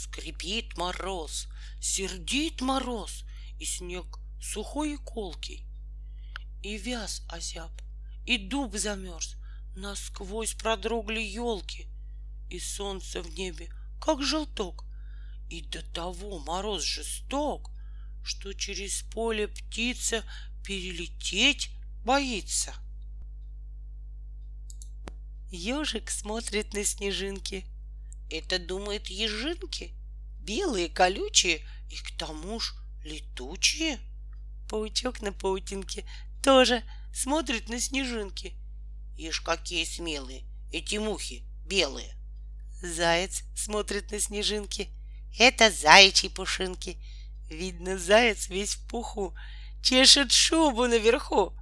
Скрипит мороз, сердит мороз, И снег сухой и колкий. И вяз озяб, и дуб замерз, Насквозь продрогли елки, И солнце в небе, как желток, И до того мороз жесток, Что через поле птица Перелететь боится. Ежик смотрит на снежинки. Это, думает, ежинки? Белые, колючие и к тому ж летучие. Паучок на паутинке тоже смотрит на снежинки. Ишь, какие смелые эти мухи белые. Заяц смотрит на снежинки. Это заячьи пушинки. Видно, заяц весь в пуху, чешет шубу наверху.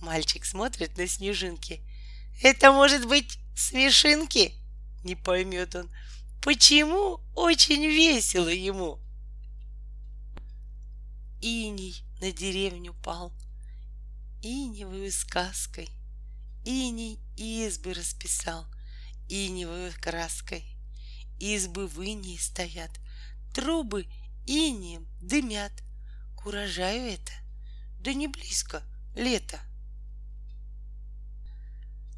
Мальчик смотрит на снежинки. Это может быть смешинки? Не поймет он. Почему очень весело ему? Иней на деревню пал, Иневую сказкой, Иней избы расписал, Иневую краской. Избы в инии стоят, Трубы инеем дымят. К урожаю это, да не близко, лето.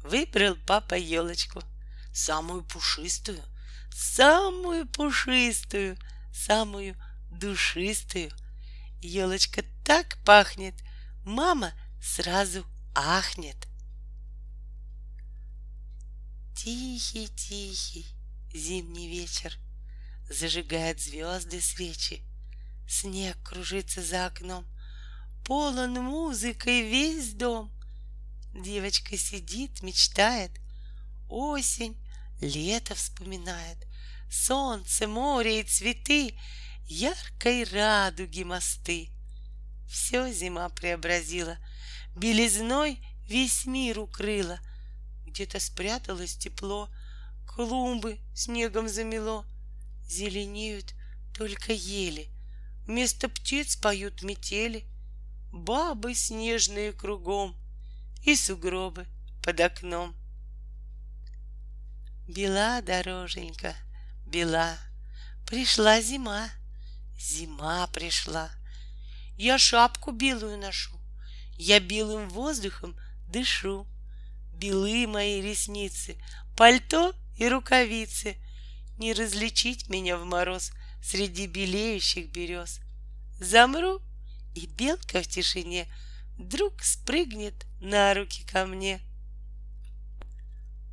Выбрал папа елочку, самую пушистую, самую пушистую, самую душистую. Елочка так пахнет, мама сразу ахнет. Тихий-тихий зимний вечер Зажигает звезды свечи. Снег кружится за окном, Полон музыкой весь дом. Девочка сидит, мечтает, Осень, лето вспоминает, Солнце, море и цветы, Яркой радуги мосты. Все зима преобразила, Белизной весь мир укрыла, Где-то спряталось тепло, Клумбы снегом замело, Зеленеют только ели, Вместо птиц поют метели, Бабы снежные кругом И сугробы под окном. Бела дороженька, бела, Пришла зима, зима пришла. Я шапку белую ношу, Я белым воздухом дышу. Белы мои ресницы, Пальто и рукавицы. Не различить меня в мороз Среди белеющих берез. Замру, и белка в тишине Вдруг спрыгнет на руки ко мне.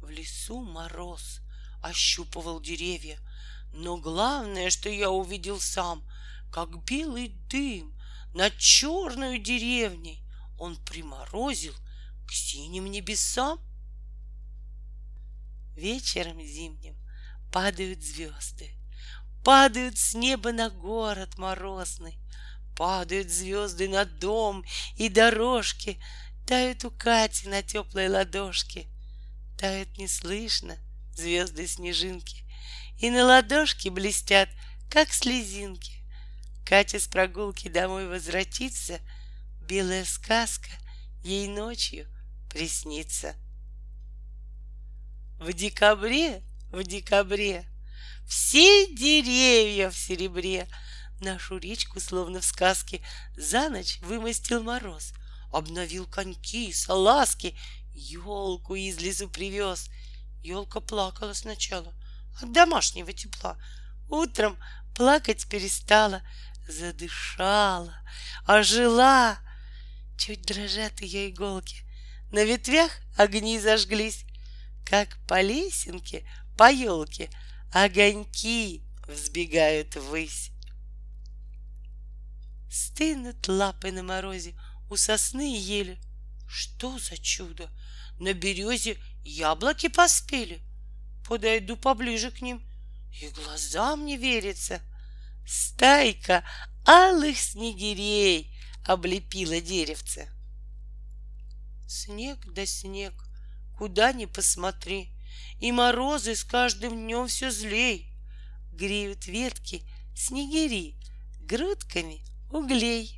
В лесу мороз ощупывал деревья, Но главное, что я увидел сам, Как белый дым над черной деревней. Он приморозил к синим небесам. Вечером зимним падают звезды, Падают с неба на город морозный, Падают звезды на дом и дорожки, Тают у Кати на теплой ладошке, Тают неслышно звезды-снежинки, И на ладошке блестят, как слезинки. Катя с прогулки домой возвратится, Белая сказка ей ночью приснится. В декабре, в декабре Все деревья в серебре Нашу речку, словно в сказке, За ночь вымостил мороз, Обновил коньки, салазки, Елку из лесу привез. Елка плакала сначала От домашнего тепла. Утром плакать перестала, Задышала, ожила. Чуть дрожат ее иголки, На ветвях огни зажглись, Как по лесенке, по елке Огоньки взбегают ввысь. Стынут лапы на морозе У сосны и ели. Что за чудо! На березе яблоки поспели. Подойду поближе к ним, И глазам не верится. Стайка алых снегирей Облепила деревце. Снег да снег, куда ни посмотри, И морозы с каждым днем все злей. Греют ветки снегири Грудками углей.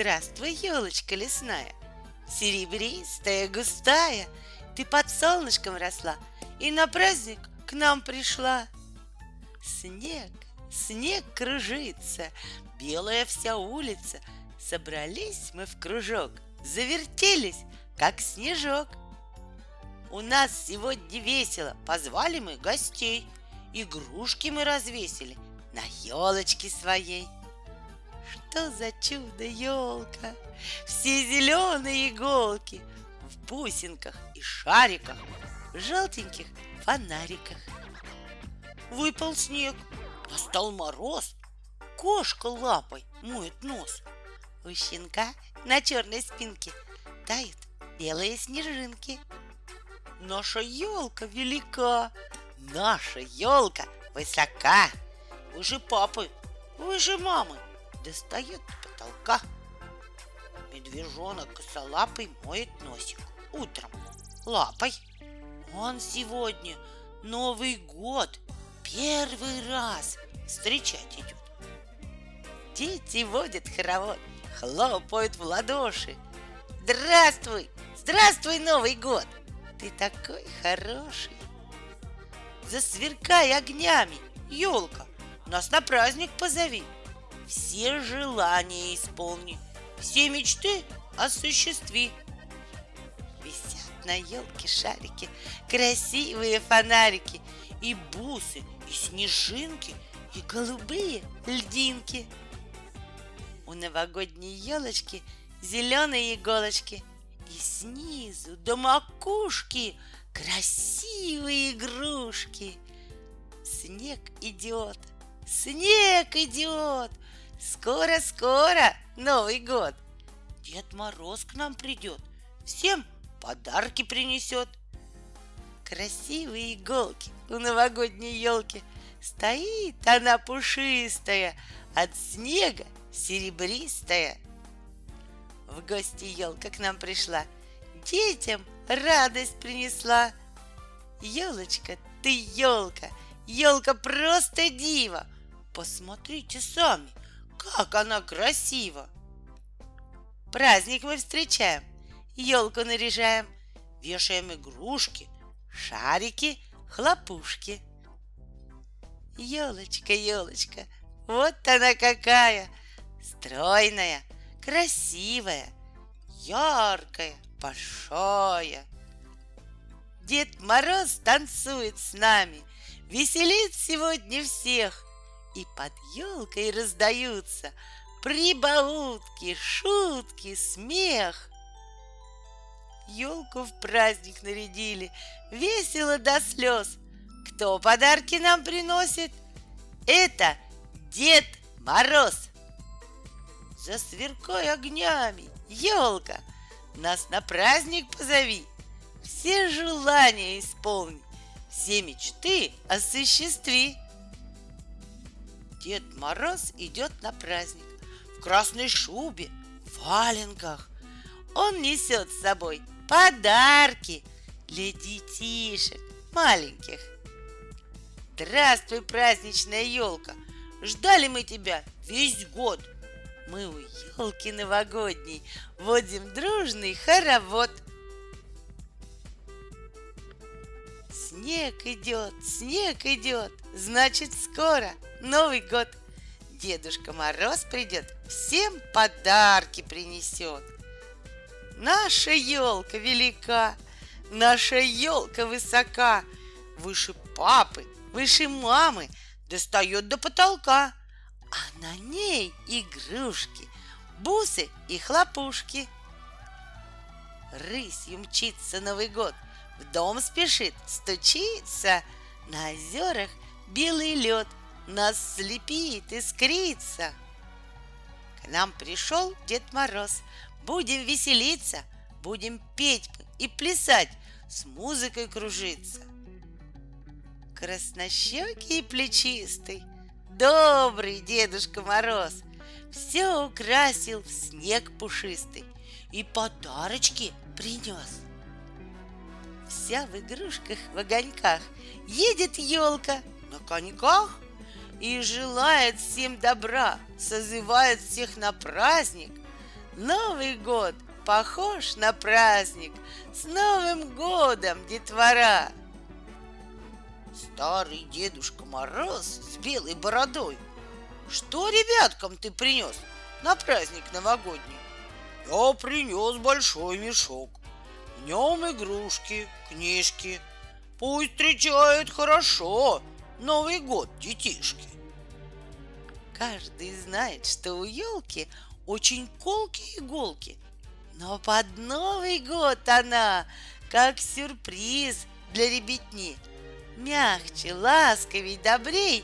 Здравствуй, елочка лесная, Серебристая, густая, Ты под солнышком росла И на праздник к нам пришла. Снег, снег кружится, Белая вся улица, Собрались мы в кружок, Завертелись, как снежок. У нас сегодня весело, Позвали мы гостей, Игрушки мы развесили На елочке своей — что за чудо елка? Все зеленые иголки В бусинках и шариках В желтеньких фонариках. Выпал снег, настал мороз Кошка лапой моет нос. У щенка на черной спинке Тают белые снежинки. Наша елка велика Наша елка высока. Выше папы, выше мамы достает до потолка. Медвежонок косолапый моет носик утром лапой. Он сегодня Новый год первый раз встречать идет. Дети водят хоровод, хлопают в ладоши. Здравствуй, здравствуй, Новый год! Ты такой хороший. Засверкай огнями, елка, нас на праздник позови все желания исполни, все мечты осуществи. Висят на елке шарики, красивые фонарики, и бусы, и снежинки, и голубые льдинки. У новогодней елочки зеленые иголочки, и снизу до макушки красивые игрушки. Снег идет, снег идет, Скоро-скоро Новый год. Дед Мороз к нам придет, всем подарки принесет. Красивые иголки у новогодней елки. Стоит она пушистая, от снега серебристая. В гости елка к нам пришла, детям радость принесла. Елочка, ты елка, елка просто дива. Посмотрите сами, как она красива! Праздник мы встречаем, елку наряжаем, вешаем игрушки, шарики, хлопушки. Елочка, елочка, вот она какая! Стройная, красивая, яркая, большая. Дед Мороз танцует с нами, веселит сегодня всех. И под елкой раздаются прибаутки, шутки, смех. Елку в праздник нарядили, весело до слез. Кто подарки нам приносит? Это Дед Мороз. Засверкай огнями, елка, нас на праздник позови. Все желания исполни, все мечты осуществи. Дед Мороз идет на праздник в красной шубе, в валенках. Он несет с собой подарки для детишек маленьких. Здравствуй, праздничная елка! Ждали мы тебя весь год. Мы у елки новогодней водим дружный хоровод. Снег идет, снег идет, значит скоро – Новый год. Дедушка Мороз придет, всем подарки принесет. Наша елка велика, наша елка высока, выше папы, выше мамы, достает до потолка, а на ней игрушки, бусы и хлопушки. Рысью мчится Новый год, в дом спешит, стучится, на озерах белый лед — нас слепит, искрится. К нам пришел Дед Мороз. Будем веселиться, будем петь и плясать, с музыкой кружиться. Краснощекий и плечистый, добрый Дедушка Мороз все украсил в снег пушистый и подарочки принес. Вся в игрушках, в огоньках едет елка на коньках – и желает всем добра, созывает всех на праздник, Новый год похож на праздник. С Новым годом, детвора! Старый Дедушка Мороз с белой бородой. Что ребяткам ты принес на праздник новогодний? Я принес большой мешок. В нем игрушки, книжки. Пусть встречают хорошо Новый год, детишки. Каждый знает, что у елки очень колкие иголки. Но под Новый год она, как сюрприз для ребятни, мягче, ласковей, добрей,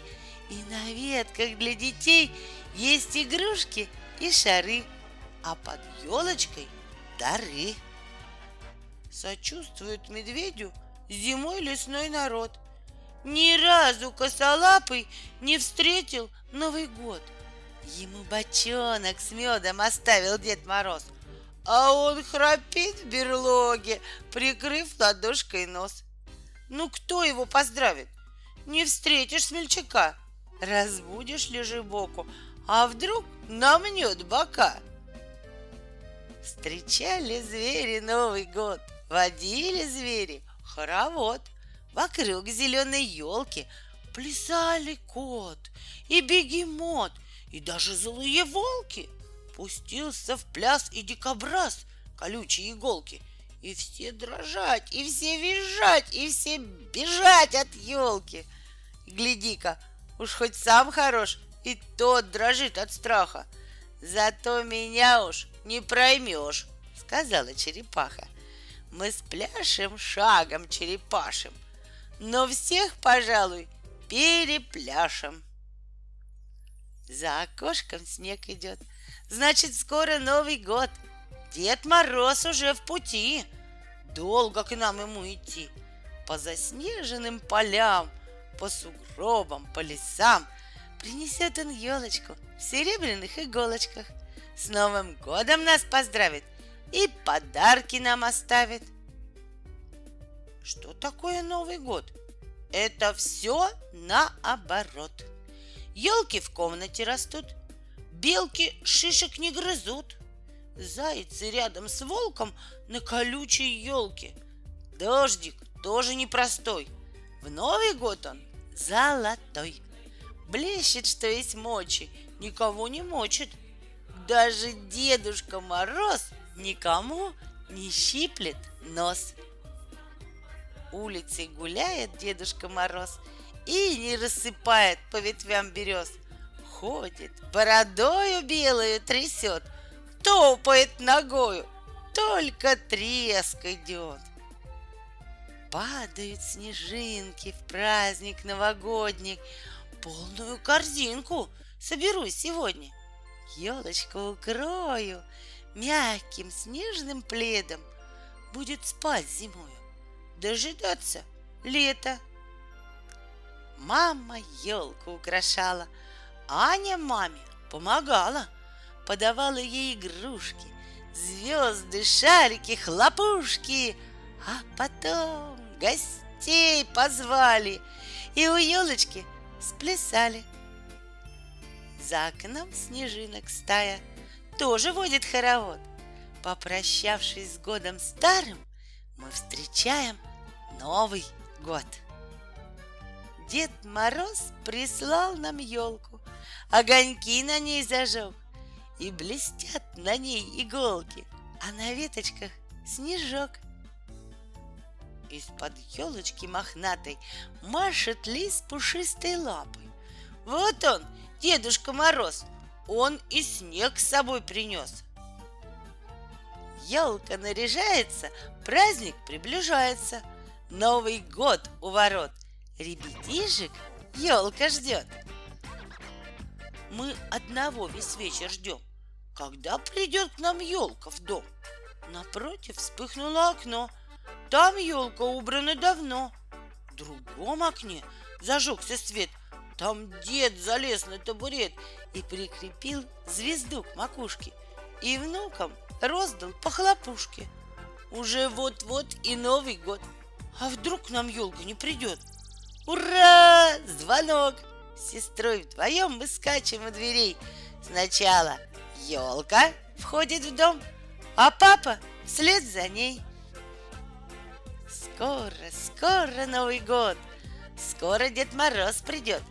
и на ветках для детей есть игрушки и шары, а под елочкой дары. Сочувствует медведю зимой лесной народ. Ни разу косолапый не встретил Новый год. Ему бочонок с медом оставил Дед Мороз, а он храпит в берлоге, прикрыв ладошкой нос. Ну кто его поздравит? Не встретишь смельчака, разбудишь лежебоку, а вдруг намнет бока. Встречали звери Новый год, водили звери хоровод. Вокруг зеленой елки плясали кот и бегемот, и даже злые волки. Пустился в пляс и дикобраз колючие иголки — и все дрожать, и все визжать, и все бежать от елки. Гляди-ка, уж хоть сам хорош, и тот дрожит от страха. Зато меня уж не проймешь, сказала черепаха. Мы с пляшем шагом черепашем, но всех, пожалуй, перепляшем. За окошком снег идет, значит, скоро Новый год — Дед Мороз уже в пути. Долго к нам ему идти. По заснеженным полям, по сугробам, по лесам Принесет он елочку в серебряных иголочках. С Новым годом нас поздравит и подарки нам оставит. Что такое Новый год? Это все наоборот. Елки в комнате растут, белки шишек не грызут, Зайцы рядом с волком на колючей елке. Дождик тоже непростой. В Новый год он золотой. Блещет, что есть мочи, никого не мочит. Даже Дедушка Мороз никому не щиплет нос. Улицей гуляет Дедушка Мороз и не рассыпает по ветвям берез. Ходит, бородою белую трясет — топает ногою, только треск идет. Падают снежинки в праздник новогодний, полную корзинку соберу сегодня. Елочку укрою мягким снежным пледом, будет спать зимою, дожидаться лета. Мама елку украшала, Аня маме помогала — подавала ей игрушки, звезды, шарики, хлопушки, а потом гостей позвали и у елочки сплясали. За окном снежинок стая тоже водит хоровод. Попрощавшись с годом старым, мы встречаем Новый год. Дед Мороз прислал нам елку, огоньки на ней зажег, и блестят на ней иголки, а на веточках снежок. Из-под елочки мохнатой машет лис пушистой лапой. Вот он, Дедушка Мороз, он и снег с собой принес. Елка наряжается, праздник приближается. Новый год у ворот. Ребятишек елка ждет. Мы одного весь вечер ждем. Когда придет к нам елка в дом? Напротив вспыхнуло окно. Там елка убрана давно. В другом окне зажегся свет. Там дед залез на табурет и прикрепил звезду к макушке. И внукам роздал по хлопушке. Уже вот-вот и Новый год. А вдруг нам елка не придет? Ура! Звонок! С сестрой вдвоем мы скачем у дверей. Сначала елка, входит в дом, а папа вслед за ней. Скоро, скоро Новый год, скоро Дед Мороз придет.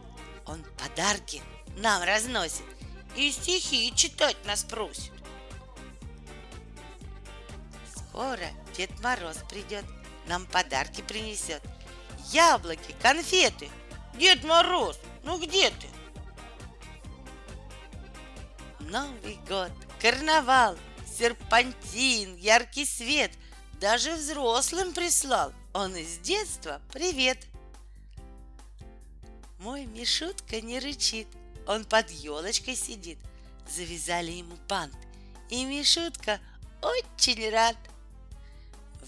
Он подарки нам разносит и стихи читать нас просит. Скоро Дед Мороз придет, нам подарки принесет. Яблоки, конфеты. Дед Мороз, ну где ты? Новый год, карнавал, серпантин, яркий свет. Даже взрослым прислал. Он из детства привет. Мой Мишутка не рычит, он под елочкой сидит. Завязали ему бант, и Мишутка очень рад.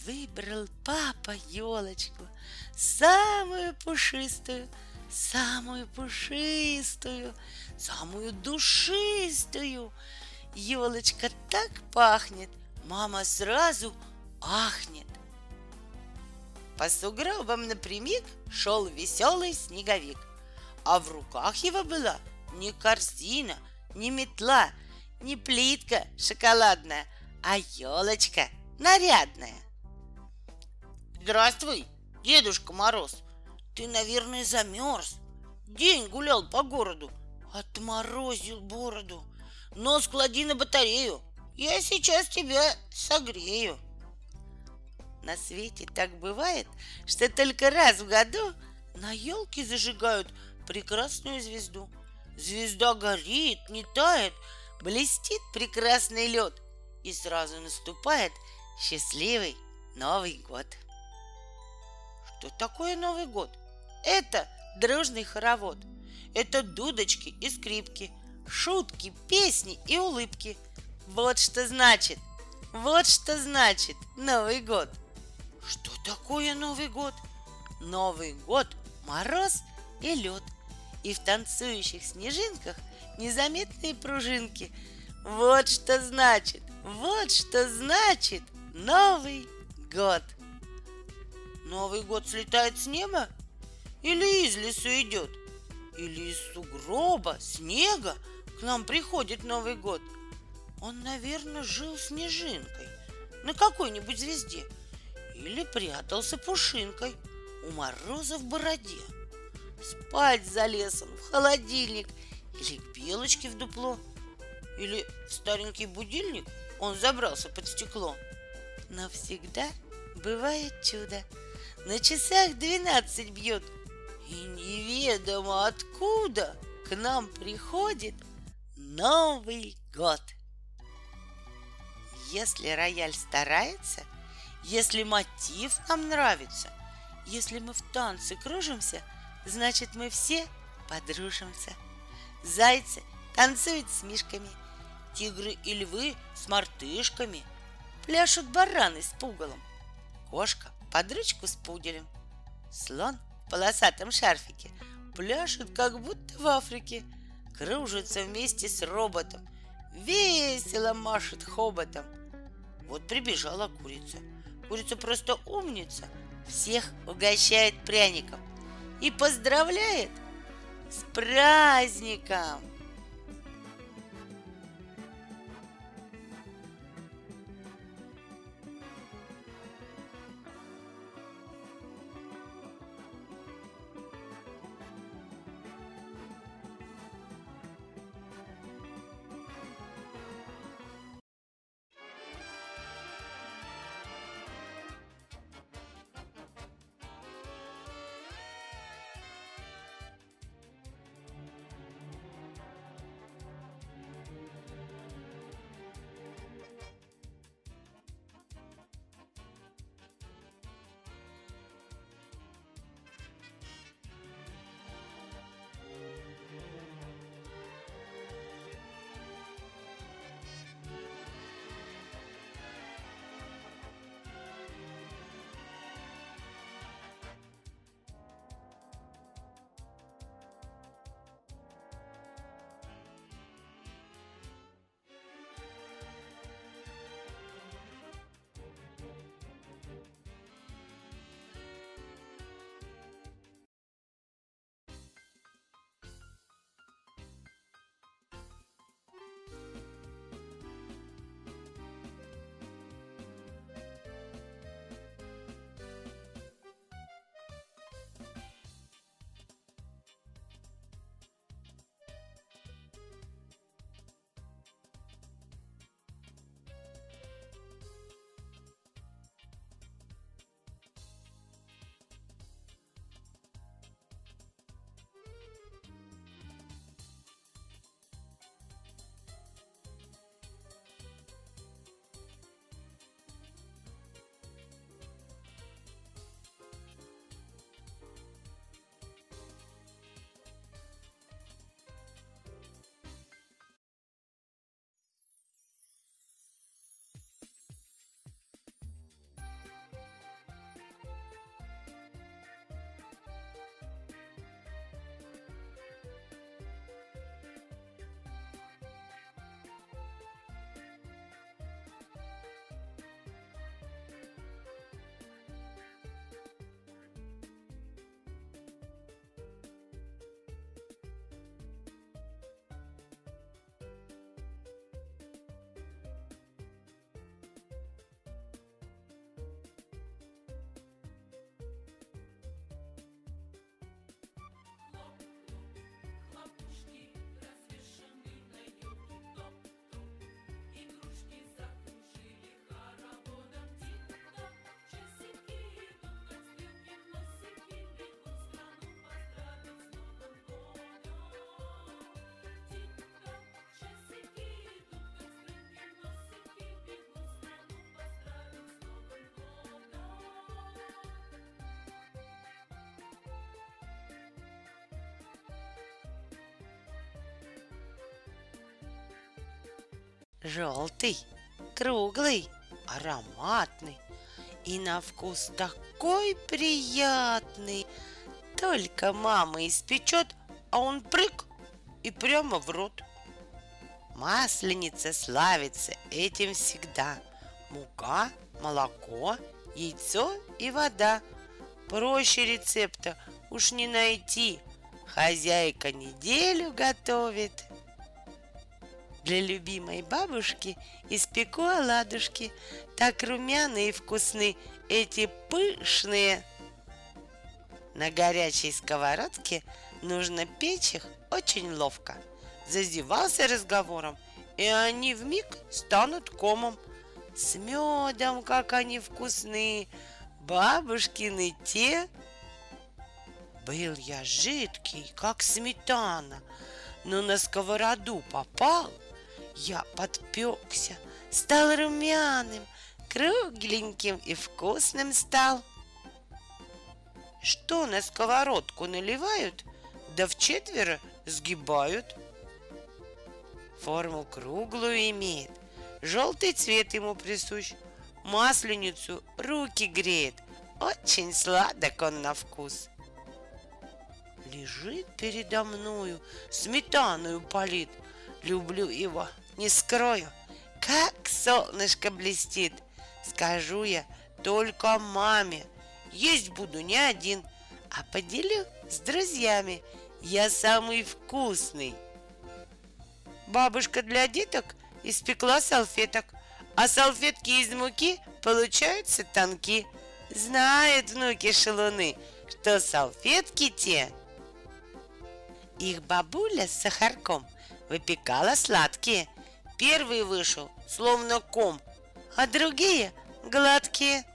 Выбрал папа елочку, самую пушистую, самую пушистую, самую душистую. Елочка так пахнет, мама сразу ахнет. По сугробам напрямик шел веселый снеговик, а в руках его была не корзина, не метла, не плитка шоколадная, а елочка нарядная. Здравствуй, Дедушка Мороз, ты, наверное, замерз. День гулял по городу, отморозил бороду. Нос клади на батарею, я сейчас тебя согрею. На свете так бывает, что только раз в году на елке зажигают прекрасную звезду. Звезда горит, не тает, блестит прекрасный лед, и сразу наступает счастливый Новый год. Что такое Новый год? Это дружный хоровод. Это дудочки и скрипки, шутки, песни и улыбки. Вот что значит, вот что значит Новый год. Что такое Новый год? Новый год – мороз и лед. И в танцующих снежинках незаметные пружинки. Вот что значит, вот что значит Новый год. Новый год слетает с неба? Или из лесу идет? Или из сугроба, снега к нам приходит Новый год? Он, наверное, жил снежинкой на какой-нибудь звезде или прятался пушинкой у мороза в бороде. Спать за лесом, в холодильник или к белочке в дупло, или в старенький будильник он забрался под стекло. Но всегда бывает чудо – на часах двенадцать бьет, и неведомо откуда к нам приходит Новый год. Если рояль старается, если мотив нам нравится, если мы в танце кружимся, значит мы все подружимся. Зайцы танцуют с мишками, тигры и львы с мартышками, пляшут бараны с пугалом, кошка под ручку с пуделем. Слон в полосатом шарфике пляшет, как будто в Африке, кружится вместе с роботом, весело машет хоботом. Вот прибежала курица. Курица просто умница, всех угощает пряником и поздравляет с праздником! Желтый, круглый, ароматный и на вкус такой приятный. Только мама испечет, а он прыг и прямо в рот. Масленица славится этим всегда. Мука, молоко, яйцо и вода. Проще рецепта уж не найти. Хозяйка неделю готовит. Для любимой бабушки испеку оладушки. Так румяные и вкусные эти пышные. На горячей сковородке нужно печь их очень ловко. Зазевался разговором, и они в миг станут комом. С медом, как они вкусные, бабушкины те. Был я жидкий, как сметана, но на сковороду попал. Я подпекся, стал румяным, кругленьким и вкусным стал. Что на сковородку наливают, да в четверо сгибают. Форму круглую имеет, желтый цвет ему присущ, масленицу руки греет, очень сладок он на вкус. Лежит передо мною, сметаную полит, люблю его, не скрою, как солнышко блестит. Скажу я только маме, есть буду не один, а поделю с друзьями. Я самый вкусный. Бабушка для деток испекла салфеток, а салфетки из муки получаются тонки. Знают внуки шалуны, что салфетки те. Их бабуля с сахарком выпекала сладкие. Первый вышел, словно ком, а другие гладкие.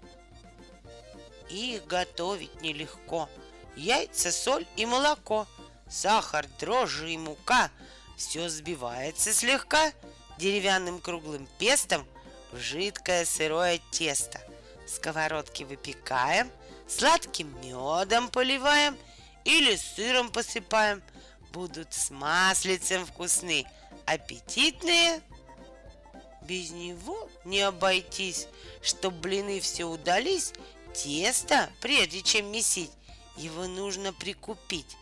Их готовить нелегко. Яйца, соль и молоко, сахар, дрожжи и мука – все сбивается слегка деревянным круглым пестом в жидкое сырое тесто. Сковородки выпекаем, сладким медом поливаем или сыром посыпаем. Будут с маслицем вкусны, аппетитные. Без него не обойтись, чтоб блины все удались, тесто, прежде чем месить, его нужно прикупить.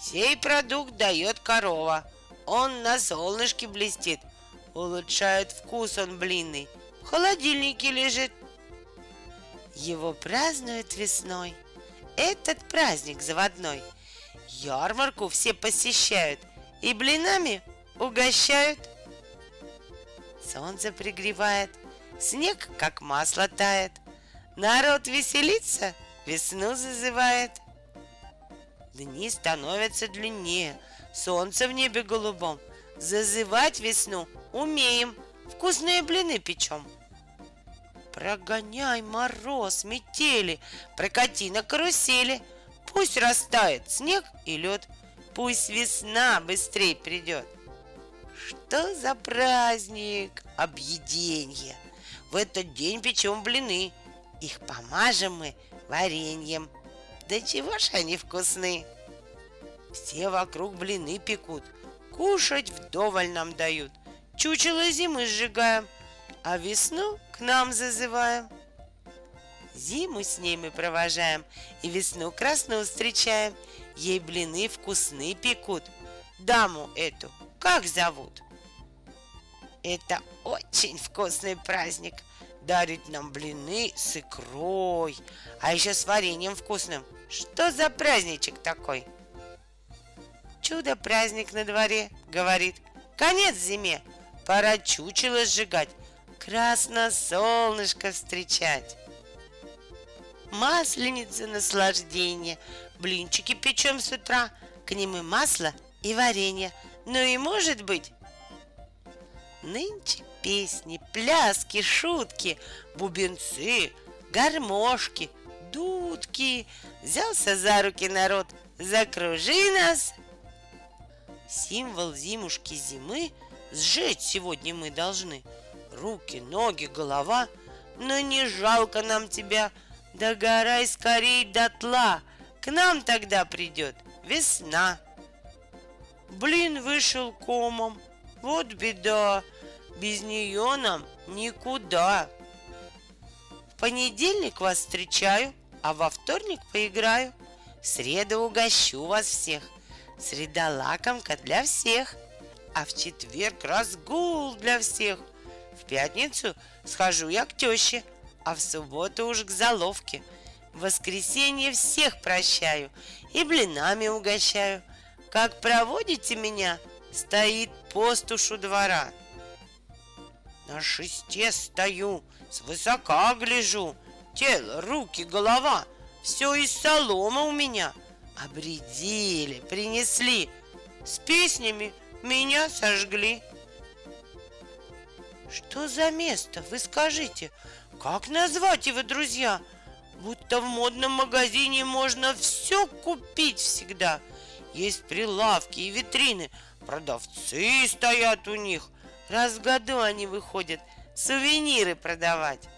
Сей продукт дает корова – он на солнышке блестит. Улучшает вкус он блинный. В холодильнике лежит. Его празднуют весной. Этот праздник заводной. Ярмарку все посещают и блинами угощают. Солнце пригревает, снег как масло тает. Народ веселится, весну зазывает. Дни становятся длиннее – солнце в небе голубом. Зазывать весну умеем, вкусные блины печем. Прогоняй мороз, метели, прокати на карусели. Пусть растает снег и лед, пусть весна быстрее придет. Что за праздник? Объеденье. В этот день печем блины. Их помажем мы вареньем. Да чего ж они вкусны! Все вокруг блины пекут, кушать вдоволь нам дают. Чучело зимы сжигаем, а весну к нам зазываем. Зиму с ней мы провожаем и весну красную встречаем. Ей блины вкусны пекут. Даму эту как зовут? Это очень вкусный праздник. Дарит нам блины с икрой, а еще с вареньем вкусным. Что за праздничек такой? Чудо-праздник на дворе, говорит. Конец зиме, пора чучело сжигать, красно солнышко встречать. Масленица наслаждение, блинчики печем с утра, к ним и масло, и варенье. Ну и может быть, нынче песни, пляски, шутки, бубенцы, гармошки, дудки. Взялся за руки народ, закружи нас, Символ зимушки зимы. Сжечь сегодня мы должны. Руки, ноги, голова. Но не жалко нам тебя. Догорай скорей дотла. К нам тогда придет весна Блин вышел комом Вот беда Без нее нам никуда. В понедельник вас встречаю, а во вторник поиграю. В среду угощу вас всех. Среда лакомка для всех. А в четверг разгул для всех. В пятницу схожу я к теще, а в субботу уж к заловке. В воскресенье всех прощаю и блинами угощаю. Как проводите меня, стоит пост у двора. На шесте стою, свысока гляжу, тело, руки, голова, все из солома у меня. Обредили, принесли, с песнями меня сожгли. Что за место, вы скажите? Как назвать его, друзья? Будто в модном магазине можно все купить всегда. Есть прилавки и витрины, продавцы стоят у них. Раз в году они выходят сувениры продавать.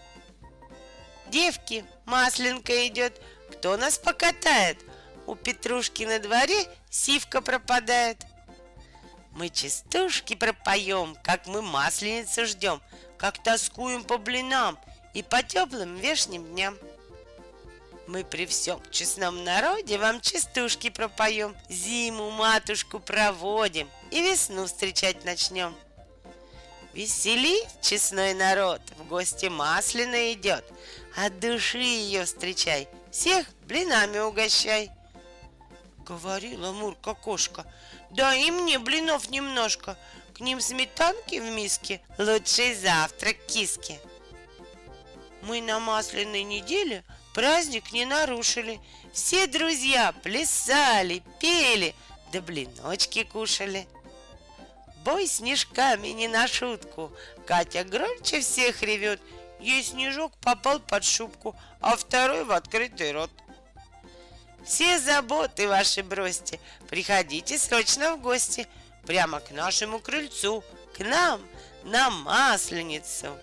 Девки, масленка идет, кто нас покатает? У Петрушки на дворе сивка пропадает. Мы частушки пропоем, как мы масленицу ждем, Как тоскуем по блинам и по теплым вешним дням. Мы при всем честном народе вам частушки пропоем, Зиму матушку проводим и весну встречать начнем. Весели честной народ, в гости масляно идет, От души ее встречай, всех блинами угощай. Говорила Мурка кошка, да и мне блинов немножко. К ним сметанки в миске, лучший завтрак киски. Мы на масляной неделе праздник не нарушили. Все друзья плясали, пели, да блиночки кушали. Бой снежками не на шутку. Катя громче всех ревет. Ей снежок попал под шубку, а второй в открытый рот. Все заботы ваши бросьте, приходите срочно в гости, прямо к нашему крыльцу, к нам на Масленицу.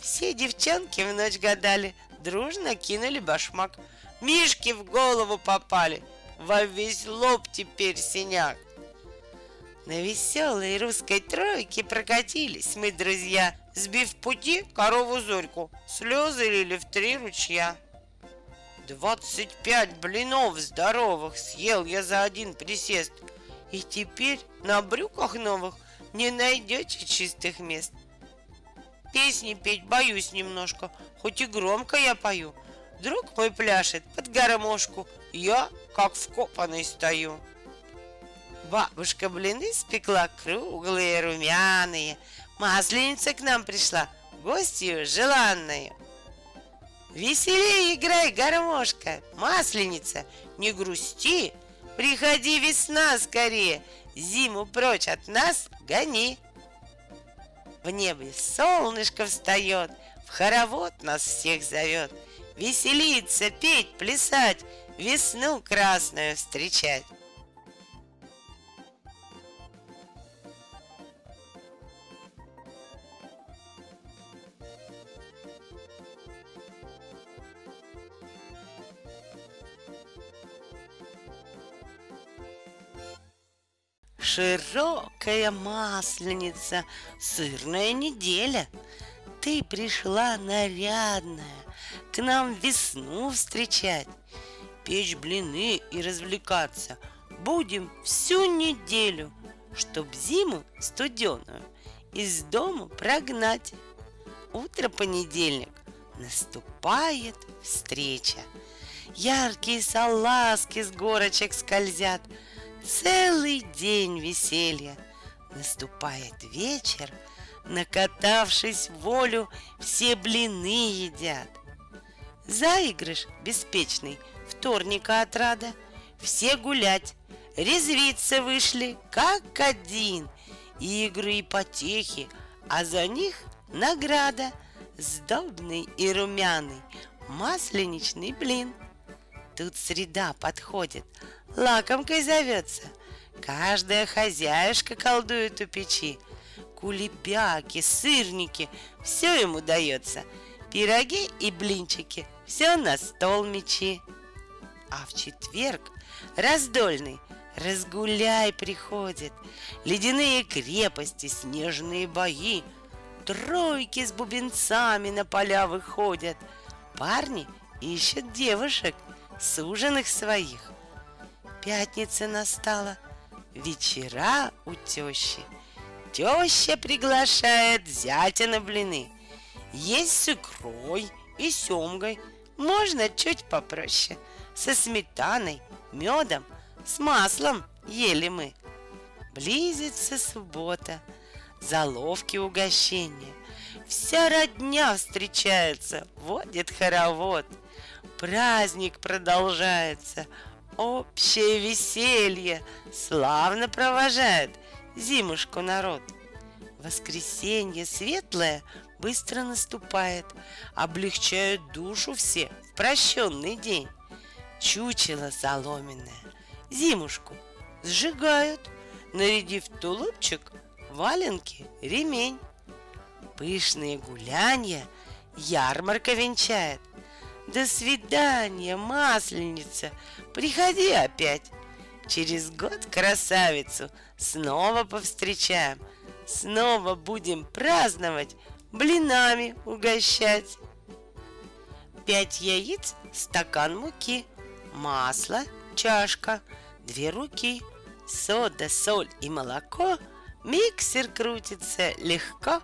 Все девчонки в ночь гадали, дружно кинули башмак. Мишки в голову попали, во весь лоб теперь синяк. На веселой русской тройке прокатились мы, друзья, Сбив пути корову Зорьку, слезы лили в три ручья. Двадцать пять блинов здоровых съел я за один присест. И теперь на брюках новых не найдете чистых мест. Песни петь боюсь немножко, хоть и громко я пою. Друг мой пляшет под гармошку, я как вкопанный стою. Бабушка блины спекла круглые, румяные. Масленица к нам пришла, гостью желанную. Веселее играй, гармошка, масленица, не грусти, Приходи, весна, скорее, зиму прочь от нас гони. В небе солнышко встает, в хоровод нас всех зовет, Веселиться, петь, плясать, весну красную встречать. Широкая масленица, сырная неделя. Ты пришла нарядная, к нам весну встречать. Печь блины и развлекаться будем всю неделю, Чтоб зиму студеную из дома прогнать. Утро понедельник, наступает встреча. Яркие салазки с горочек скользят – Целый день веселья. Наступает вечер, накатавшись волю, все блины едят. Заигрыш беспечный, вторника отрада, все гулять, резвиться вышли, как один. Игры и потехи, а за них награда, сдобный и румяный, масленичный блин. Тут среда подходит, лакомкой зовется. Каждая хозяюшка колдует у печи. Кулебяки, сырники, все ему дается. Пироги и блинчики, все на стол мечи. А в четверг раздольный Разгуляй приходит, ледяные крепости, снежные бои, Тройки с бубенцами на поля выходят, Парни ищут девушек, суженых своих. Пятница настала, вечера у тещи. Теща приглашает зятя на блины. Есть с икрой и семгой, можно чуть попроще, со сметаной, медом с маслом ели мы. Близится суббота, заловки угощения. Вся родня встречается, водит хоровод. Праздник продолжается, общее веселье славно провожает зимушку народ. Воскресенье светлое быстро наступает, облегчают душу все в прощенный день. Чучело соломенное зимушку сжигают, нарядив тулупчик, валенки, ремень. Пышные гулянья ярмарка венчает. До свидания, масленица, приходи опять. Через год красавицу снова повстречаем. Снова будем праздновать, блинами угощать. Пять яиц, стакан муки, масло, чашка – две руки, сода, соль и молоко, миксер крутится легко.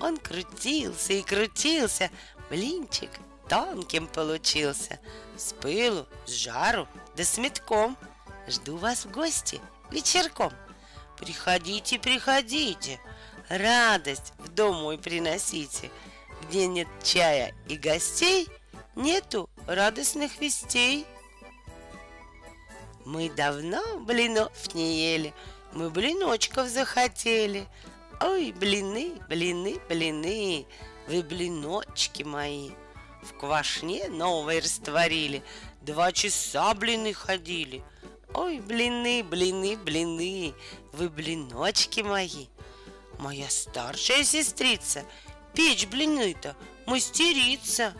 Он крутился и крутился, блинчик тонким получился, с пылу, с жару, да с метком. Жду вас в гости вечерком. Приходите, приходите, радость в дом мой приносите. Где нет чая и гостей, нету радостных вестей. Мы давно блинов не ели, мы блиночков захотели. Ой, блины, блины, блины, вы блиночки мои. В квашне новой растворили, два часа блины ходили. Ой, блины, блины, блины, вы блиночки мои. Моя старшая сестрица печь блины-то мастерица.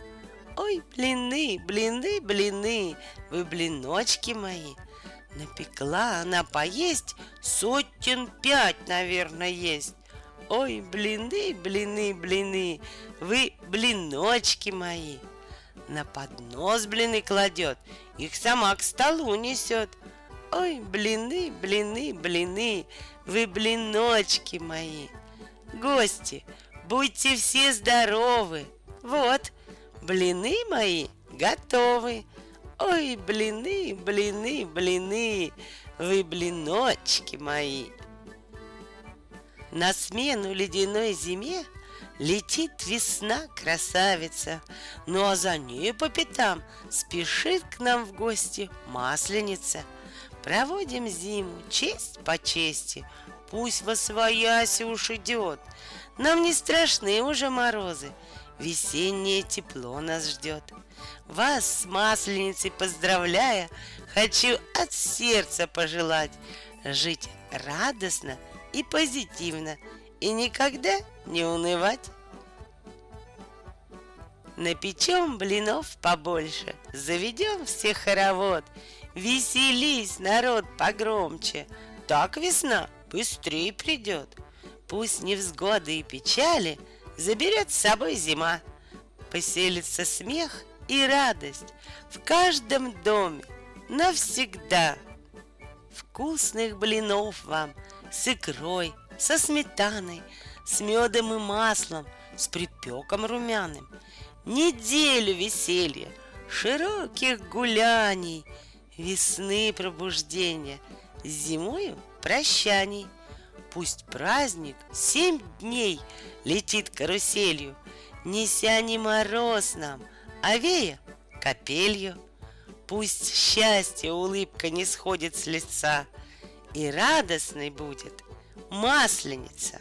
Ой, блины, блины, блины, вы блиночки мои. Напекла она поесть сотен пять, наверное, есть. Ой, блины, блины, блины, вы блиночки мои. На поднос блины кладет, их сама к столу несет. Ой, блины, блины, блины, вы блиночки мои. Гости, будьте все здоровы. Вот, блины мои готовы. Ой, блины, блины, блины, вы блиночки мои. На смену ледяной зиме Летит весна, красавица, Ну а за ней по пятам Спешит к нам в гости масленица. Проводим зиму честь по чести, Пусть во свояси уж идет. Нам не страшны уже морозы, Весеннее тепло нас ждет. Вас с Масленицей поздравляя, Хочу от сердца пожелать Жить радостно и позитивно И никогда не унывать. Напечем блинов побольше, Заведем всех хоровод, Веселись, народ, погромче, Так весна быстрее придет. Пусть невзгоды и печали Заберет с собой зима, Поселится смех и радость в каждом доме навсегда. Вкусных блинов вам с икрой, со сметаной, с медом и маслом, с припеком румяным. Неделю веселья, широких гуляний, весны пробуждения, зимою прощаний. Пусть праздник семь дней летит каруселью, неся не мороз нам, а вея капелью. Пусть счастье, улыбка не сходит с лица, И радостной будет масленица.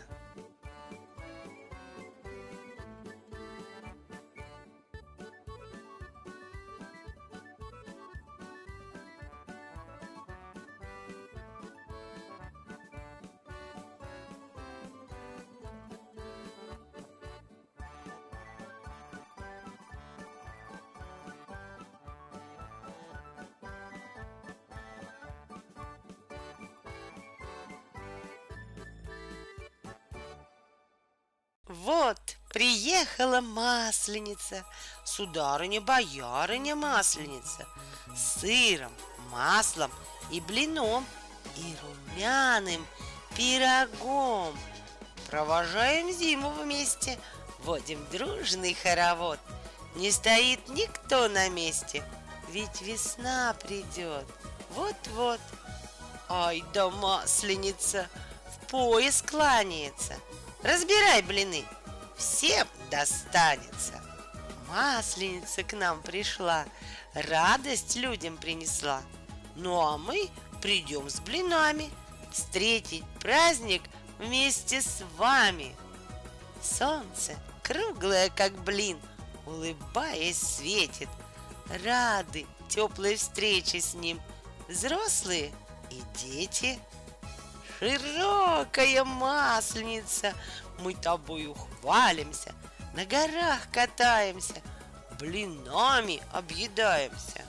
Вот, приехала масленица, сударыня-боярыня масленица, с сыром, маслом и блином, и румяным пирогом. Провожаем зиму вместе, водим дружный хоровод. Не стоит никто на месте, ведь весна придет. Вот-вот. Ай да масленица, в пояс кланяется. Разбирай блины, всем достанется. Масленица к нам пришла, радость людям принесла. Ну а мы придем с блинами встретить праздник вместе с вами. Солнце, круглое, как блин, улыбаясь, светит. Рады теплой встрече с ним взрослые и дети. Широкая масленица, мы тобою хвалимся, на горах катаемся, блинами объедаемся.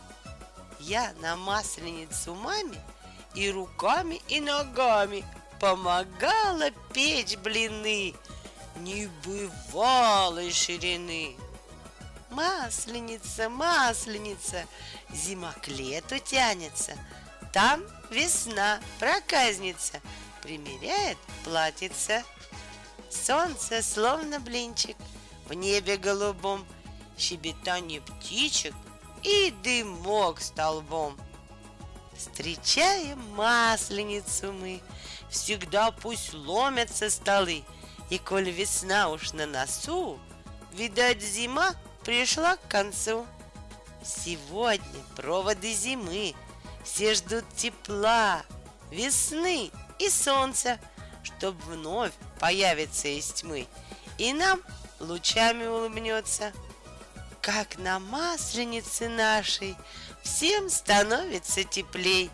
Я на масленицу маме и руками, и ногами помогала печь блины небывалой ширины. Масленица, масленица, зима к лету тянется, там весна, проказница, примеряет платьице. Солнце словно блинчик, в небе голубом, щебетание птичек и дымок столбом. Встречаем масленицу мы, всегда пусть ломятся столы, и коль весна уж на носу, видать, зима пришла к концу. Сегодня проводы зимы, все ждут тепла, весны и солнца, чтоб вновь появиться из тьмы, и нам лучами улыбнется. Как на масленице нашей всем становится теплей.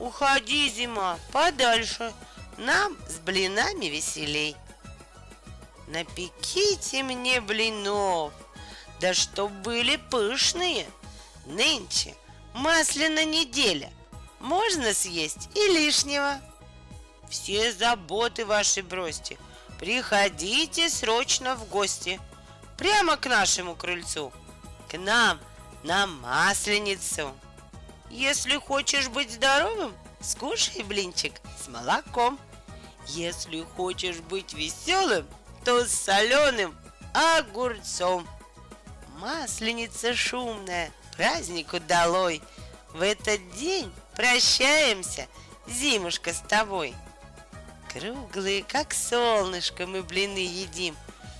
Уходи, зима, подальше, нам с блинами веселей. Напеките мне блинов, да чтоб были пышные. Нынче масляная неделя, можно съесть и лишнего. Все заботы ваши бросьте, приходите срочно в гости, прямо к нашему крыльцу, к нам на масленицу. Если хочешь быть здоровым, скушай блинчик с молоком. Если хочешь быть веселым, то с соленым огурцом. Масленица шумная, праздник удалой. В этот день прощаемся, зимушка, с тобой. Круглые, как солнышко, мы блины едим.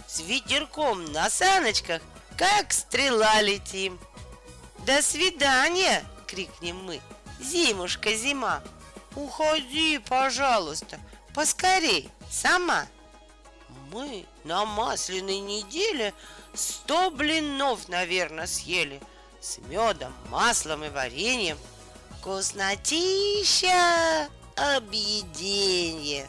С ветерком на саночках, как стрела летим. До свидания, крикнем мы. Зимушка, зима. Уходи, пожалуйста, поскорей, сама мы на масляной неделе сто блинов, наверное, съели с медом, маслом и вареньем. Вкуснотища объеденье.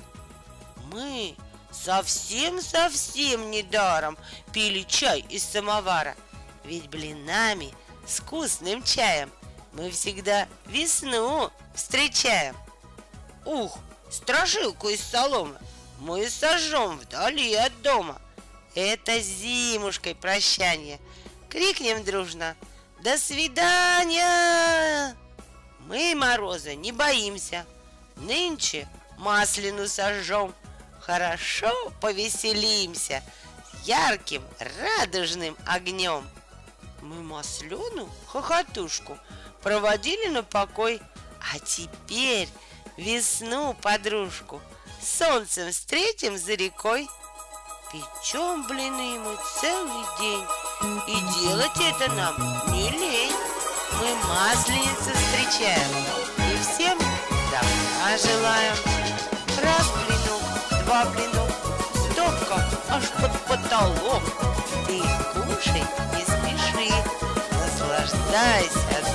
Мы совсем-совсем недаром пили чай из самовара, ведь блинами с вкусным чаем мы всегда весну встречаем. Ух, страшилку из соломы мы сожжем вдали от дома. Это зимушкой прощание. Крикнем дружно «До свидания!» Мы мороза не боимся. Нынче маслину сожжем. Хорошо повеселимся ярким радужным огнем. Мы маслену, хохотушку, проводили на покой, а теперь весну подружку – солнцем встретим за рекой. Печем блины мы целый день, и делать это нам не лень. Мы масленицы встречаем, и всем добра желаем. Раз блинок, два блинок, стопка аж под потолок. Ты кушай не спеши, наслаждайся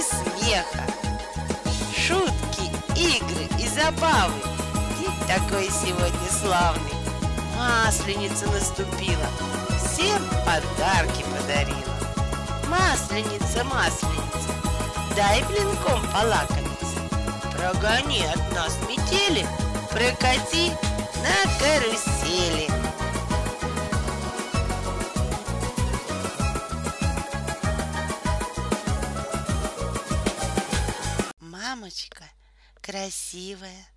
и смеха. Шутки, игры и забавы. День такой сегодня славный. Масленица наступила, всем подарки подарила. Масленица, масленица, дай блинком полакомиться. Прогони от нас метели, прокати на карусели. Мамочка красивая,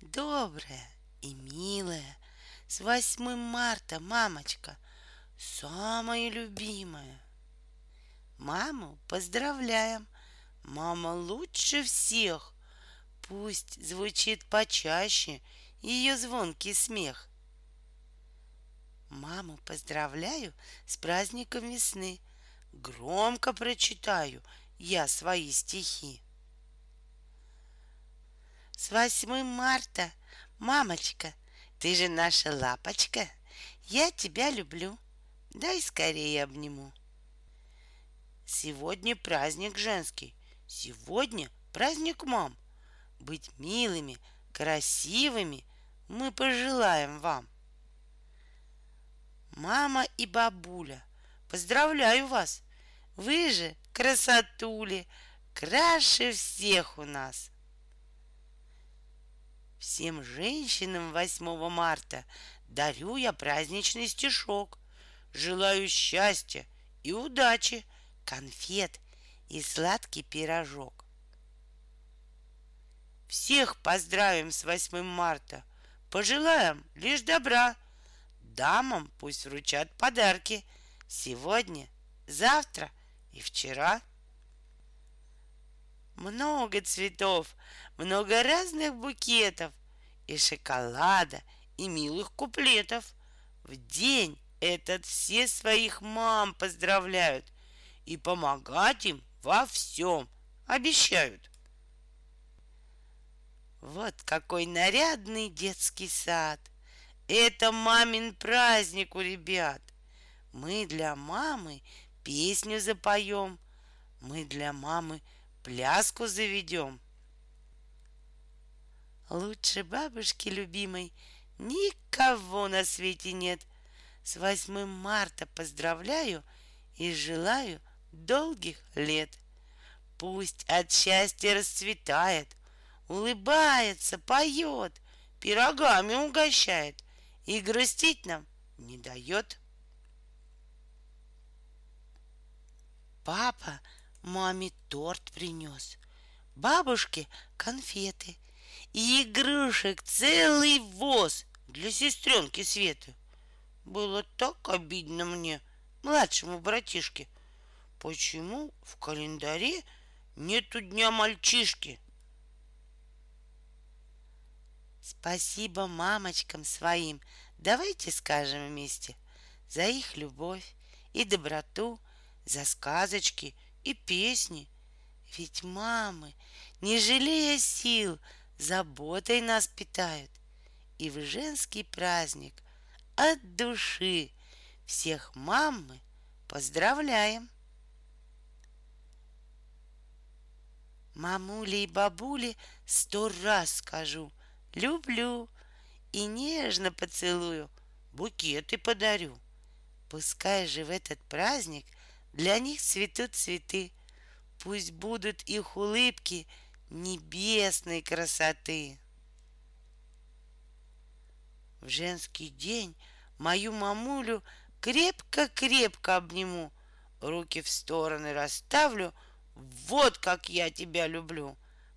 добрая и милая. С 8 марта, мамочка, самая любимая. Маму поздравляем, мама лучше всех. Пусть звучит почаще ее звонкий смех. Маму поздравляю с праздником весны. Громко прочитаю я свои стихи. С 8 марта, мамочка, ты же наша лапочка. Я тебя люблю. Дай скорее обниму. Сегодня праздник женский. Сегодня праздник мам. Быть милыми, красивыми мы пожелаем вам. Мама и бабуля, поздравляю вас. Вы же красотули, краше всех у нас. Всем женщинам 8 марта дарю я праздничный стишок. Желаю счастья и удачи, конфет и сладкий пирожок. Всех поздравим с 8 марта, пожелаем лишь добра. Дамам пусть вручат подарки сегодня, завтра и вчера. Много цветов, много разных букетов и шоколада, и милых куплетов. В день этот все своих мам поздравляют и помогать им во всем обещают. Вот какой нарядный детский сад. Это мамин праздник у ребят. Мы для мамы песню запоем. Мы для мамы пляску заведем. Лучше бабушки любимой никого на свете нет. С 8 марта поздравляю и желаю долгих лет. Пусть от счастья расцветает, улыбается, поет, пирогами угощает и грустить нам не дает. Папа маме торт принес, бабушке конфеты игрушек целый воз для сестренки Светы. Было так обидно мне, младшему братишке. Почему в календаре нету дня мальчишки? Спасибо мамочкам своим. Давайте скажем вместе за их любовь и доброту, за сказочки — и песни. Ведь мамы, не жалея сил, заботой нас питают. И в женский праздник от души всех мам мы поздравляем. Мамули и бабули сто раз скажу Люблю и нежно поцелую Букеты подарю Пускай же в этот праздник для них цветут цветы. Пусть будут их улыбки небесной красоты. В женский день мою мамулю крепко-крепко обниму, руки в стороны расставлю, вот как я тебя люблю.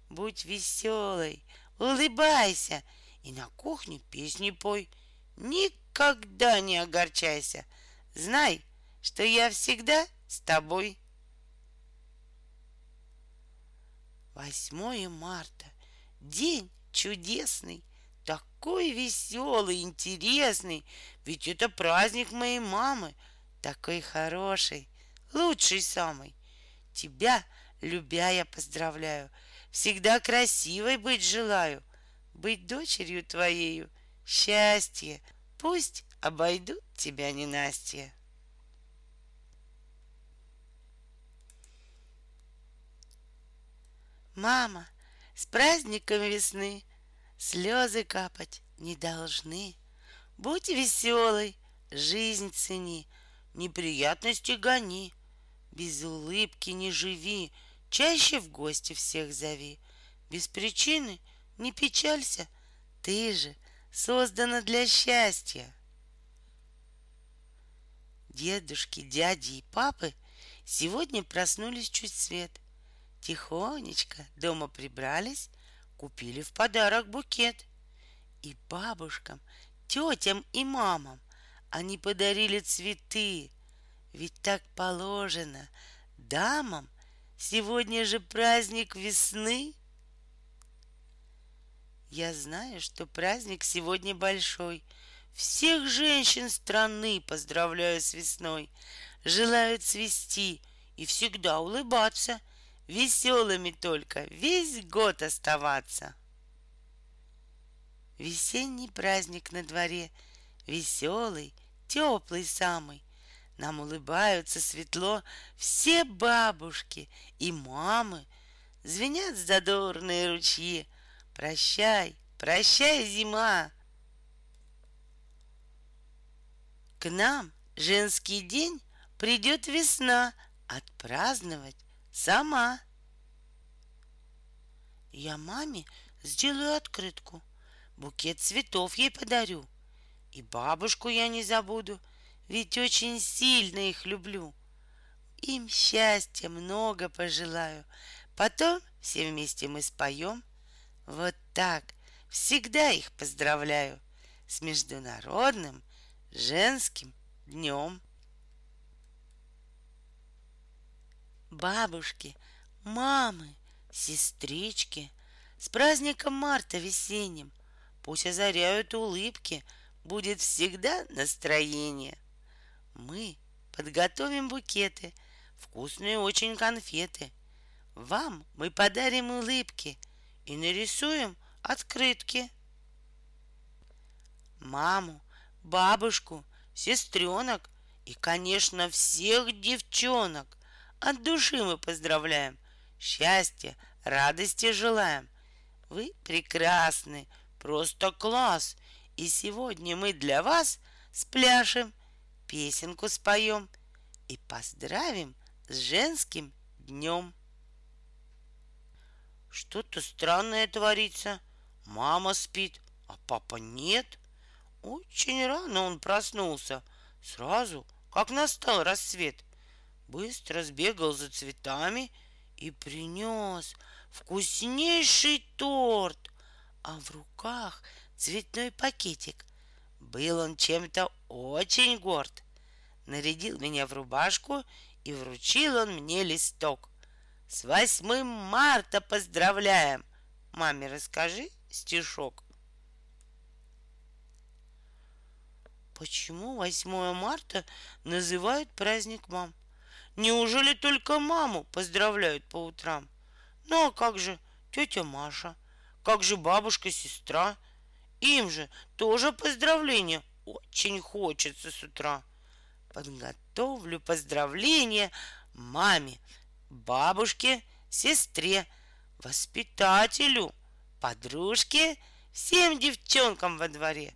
Будь веселой, улыбайся и на кухне песни пой. Никогда не огорчайся. Знай, что я всегда с тобой. 8 марта. День чудесный, такой веселый, интересный. Ведь это праздник моей мамы, такой хороший, лучший самый. Тебя, любя, я поздравляю. Всегда красивой быть желаю. Быть дочерью твоею. Счастье. Пусть обойдут тебя ненастья. Мама, с праздником весны Слезы капать не должны. Будь веселой, жизнь цени, Неприятности гони. Без улыбки не живи, чаще в гости всех зови. Без причины не печалься, ты же создана для счастья. Дедушки, дяди и папы сегодня проснулись чуть свет. Тихонечко дома прибрались, купили в подарок букет. И бабушкам, тетям и мамам они подарили цветы. Ведь так положено дамам. Сегодня же праздник весны. Я знаю, что праздник сегодня большой. Всех женщин страны поздравляю с весной. Желаю цвести и всегда улыбаться, Веселыми только весь год оставаться. Весенний праздник на дворе, Веселый, теплый самый. Нам улыбаются светло Все бабушки и мамы. Звенят задорные ручьи. Прощай, прощай, зима. К нам женский день придет весна Отпраздновать сама. Я маме сделаю открытку, букет цветов ей подарю. И бабушку я не забуду, ведь очень сильно их люблю. Им счастья много пожелаю, потом все вместе мы споем. Вот так всегда их поздравляю с Международным женским днем. Бабушки, мамы, сестрички, с праздником марта весенним Пусть озаряют улыбки, будет всегда настроение. Мы подготовим букеты, вкусные очень конфеты. Вам мы подарим улыбки и нарисуем открытки. Маму, бабушку, сестренок и, конечно, всех девчонок от души мы поздравляем, счастья, радости желаем. Вы прекрасны, просто класс, и сегодня мы для вас спляшем, песенку споем и поздравим с женским днем. Что-то странное творится. Мама спит, а папа нет. Очень рано он проснулся, сразу, как настал рассвет быстро сбегал за цветами и принес вкуснейший торт, а в руках цветной пакетик. Был он чем-то очень горд. Нарядил меня в рубашку и вручил он мне листок. С восьмым марта поздравляем! Маме расскажи стишок. Почему 8 марта называют праздник мам? Неужели только маму поздравляют по утрам? Ну а как же тетя Маша? Как же бабушка-сестра? Им же тоже поздравления очень хочется с утра. Подготовлю поздравления маме, бабушке, сестре, воспитателю, подружке, всем девчонкам во дворе.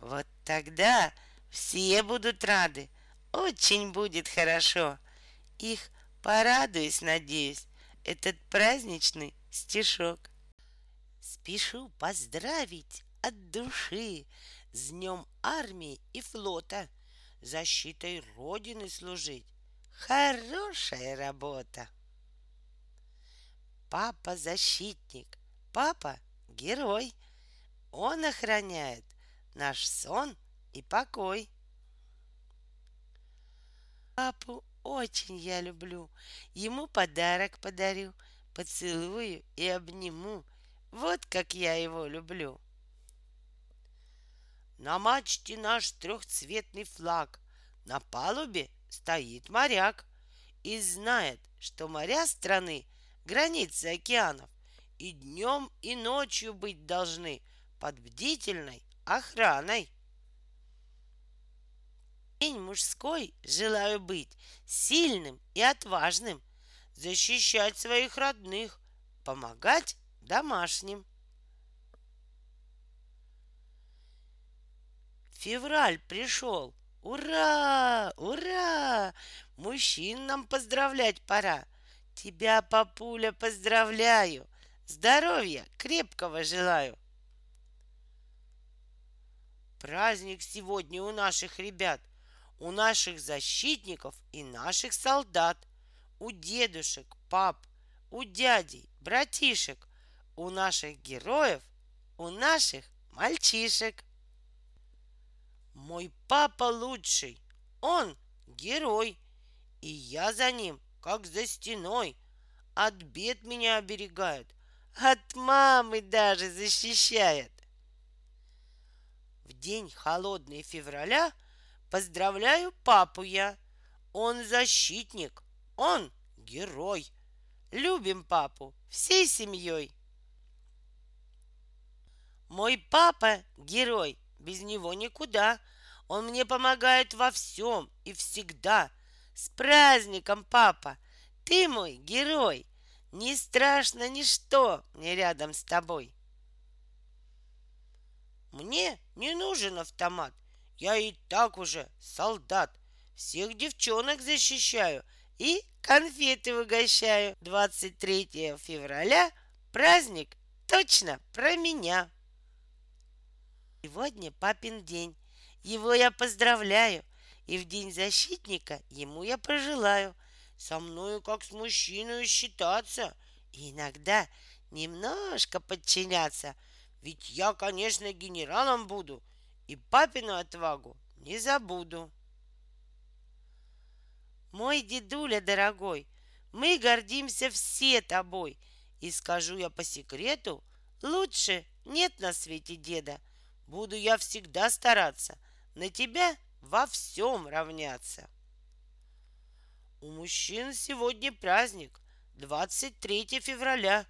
Вот тогда все будут рады. Очень будет хорошо их порадуюсь, надеюсь, этот праздничный стишок. Спешу поздравить от души с днем армии и флота, защитой Родины служить. Хорошая работа. Папа защитник, папа герой. Он охраняет наш сон и покой. Папу очень я люблю. Ему подарок подарю, поцелую и обниму. Вот как я его люблю. На мачте наш трехцветный флаг, на палубе стоит моряк и знает, что моря страны границы океанов и днем и ночью быть должны под бдительной охраной. День мужской желаю быть сильным и отважным, защищать своих родных, помогать домашним. Февраль пришел, Ура! Ура! Мужчин нам поздравлять пора. Тебя, папуля, поздравляю. Здоровья крепкого желаю. Праздник сегодня у наших ребят, у наших защитников и наших солдат, у дедушек, пап, у дядей, братишек, у наших героев, у наших мальчишек. Мой папа лучший, он герой, и я за ним, как за стеной. От бед меня оберегает, от мамы даже защищает. В день холодный февраля поздравляю папу я. Он защитник, он герой. Любим папу всей семьей. Мой папа герой, без него никуда. Он мне помогает во всем и всегда. С праздником, папа! Ты мой герой! Не страшно ничто мне рядом с тобой. Мне не нужен автомат. Я и так уже солдат. Всех девчонок защищаю и конфеты угощаю. 23 февраля праздник точно про меня. Сегодня папин день. Его я поздравляю. И в день защитника ему я пожелаю со мною как с мужчиной считаться и иногда немножко подчиняться. Ведь я, конечно, генералом буду и папину отвагу не забуду. Мой дедуля дорогой, мы гордимся все тобой. И скажу я по секрету, лучше нет на свете деда — Буду я всегда стараться на тебя во всем равняться. У мужчин сегодня праздник, 23 февраля.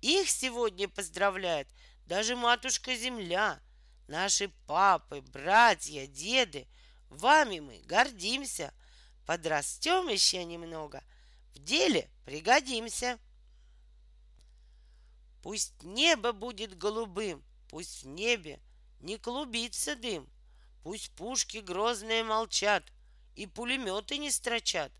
Их сегодня поздравляет даже матушка Земля, наши папы, братья, деды. Вами мы гордимся. Подрастем еще немного, в деле пригодимся. Пусть небо будет голубым, пусть в небе не клубится дым. Пусть пушки грозные молчат и пулеметы не строчат,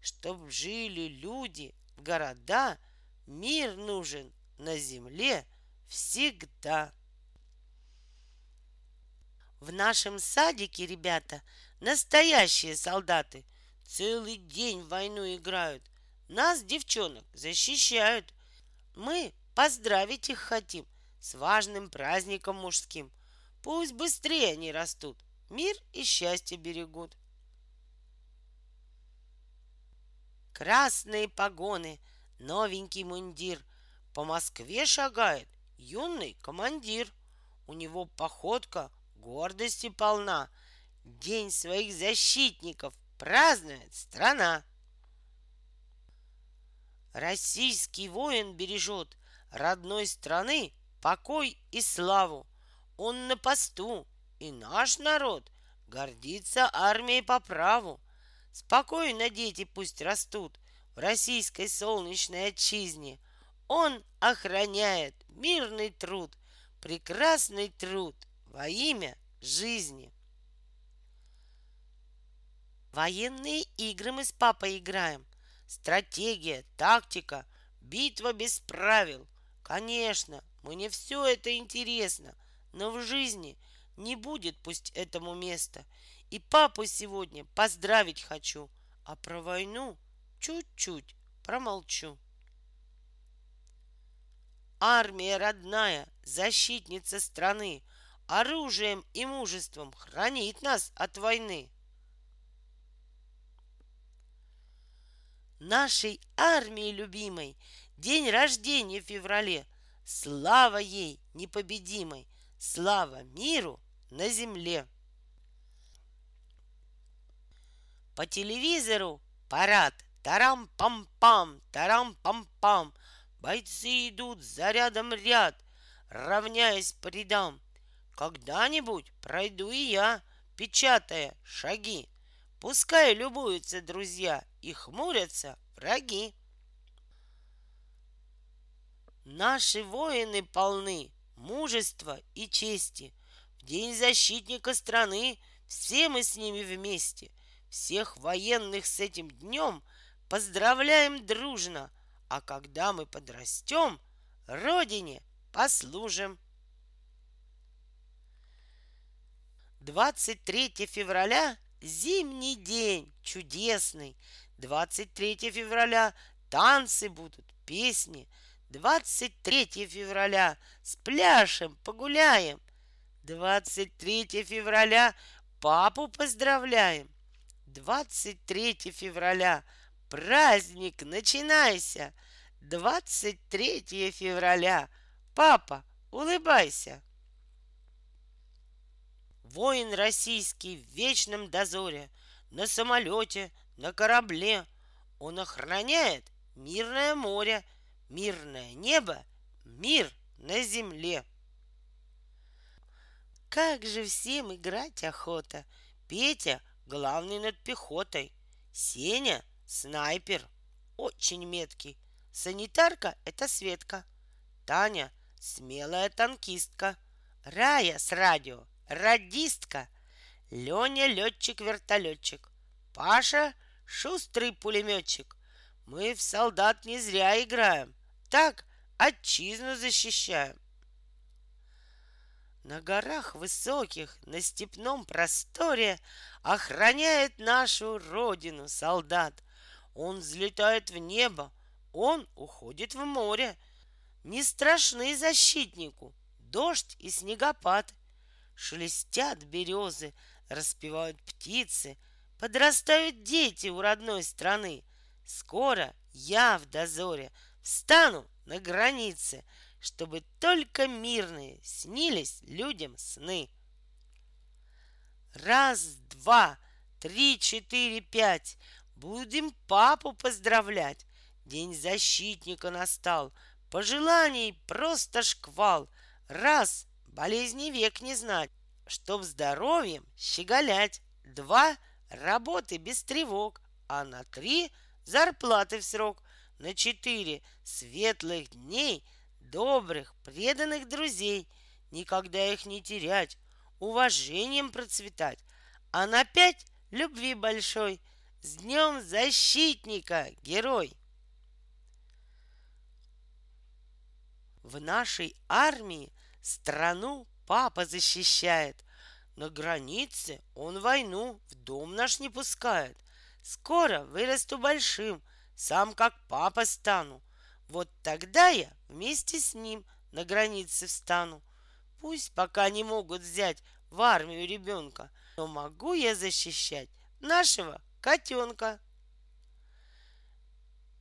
Чтоб жили люди, города, мир нужен на земле всегда. В нашем садике, ребята, настоящие солдаты Целый день в войну играют. Нас, девчонок, защищают. Мы поздравить их хотим с важным праздником мужским – Пусть быстрее они растут, мир и счастье берегут. Красные погоны, новенький мундир. По Москве шагает юный командир. У него походка гордости полна. День своих защитников празднует страна. Российский воин бережет родной страны покой и славу. Он на посту, и наш народ гордится армией по праву. Спокойно дети пусть растут в российской солнечной отчизне. Он охраняет мирный труд, прекрасный труд во имя жизни. Военные игры мы с папой играем. Стратегия, тактика, битва без правил. Конечно, мне все это интересно — но в жизни не будет пусть этому места. И папу сегодня поздравить хочу, а про войну чуть-чуть промолчу. Армия родная, защитница страны, оружием и мужеством хранит нас от войны. Нашей армии любимой день рождения в феврале. Слава ей непобедимой! Слава миру на земле! По телевизору парад. Тарам-пам-пам, тарам-пам-пам. Бойцы идут за рядом ряд, равняясь по рядам. Когда-нибудь пройду и я, печатая шаги. Пускай любуются друзья и хмурятся враги. Наши воины полны мужества и чести. В день защитника страны все мы с ними вместе. Всех военных с этим днем поздравляем дружно, а когда мы подрастем, Родине послужим. 23 февраля – зимний день, чудесный. 23 февраля танцы будут, песни. 23 февраля спляшем, погуляем. 23 февраля папу поздравляем. 23 февраля праздник начинайся. 23 февраля папа улыбайся. Воин российский в вечном дозоре, на самолете, на корабле. Он охраняет мирное море, мирное небо, мир на земле. Как же всем играть охота! Петя главный над пехотой, Сеня снайпер, очень меткий. Санитарка — это Светка, Таня — смелая танкистка, Рая с радио радистка, Леня летчик-вертолетчик, Паша шустрый пулеметчик. Мы в солдат не зря играем, так отчизну защищаем. На горах высоких, на степном просторе Охраняет нашу родину солдат. Он взлетает в небо, он уходит в море. Не страшны защитнику дождь и снегопад. Шелестят березы, распевают птицы, Подрастают дети у родной страны. Скоро я в дозоре встану на границе, Чтобы только мирные снились людям сны. Раз, два, три, четыре, пять. Будем папу поздравлять. День защитника настал. Пожеланий просто шквал. Раз, болезни век не знать, чтоб здоровьем щеголять. Два — работы без тревог, а на три — зарплаты в срок. На четыре — светлых дней, добрых, преданных друзей. Никогда их не терять, уважением процветать. А на пять — любви большой. С днем защитника, герой! В нашей армии Страну папа защищает. На границе он войну в дом наш не пускает. Скоро вырасту большим, сам как папа стану. Вот тогда я вместе с ним на границе встану. Пусть пока не могут взять в армию ребенка, но могу я защищать нашего котенка.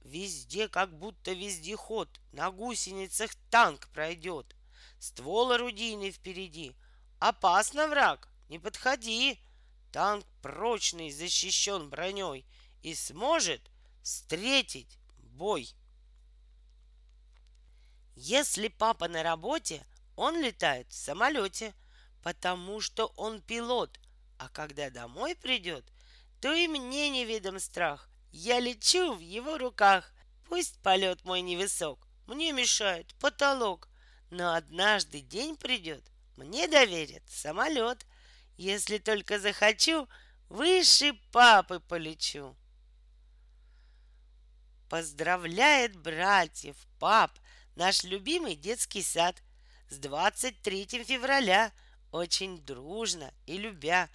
Везде, как будто вездеход, на гусеницах танк пройдет. Ствол орудийный впереди. Опасно, враг, не подходи. Танк прочный, защищен броней и сможет встретить бой. Если папа на работе, он летает в самолете, потому что он пилот, а когда домой придет, то и мне неведом страх. Я лечу в его руках. Пусть полет мой невысок, мне мешает потолок. Но однажды день придет, мне доверят самолет. Если только захочу, выше папы полечу. Поздравляет братьев, пап, наш любимый детский сад с 23 февраля, очень дружно и любя.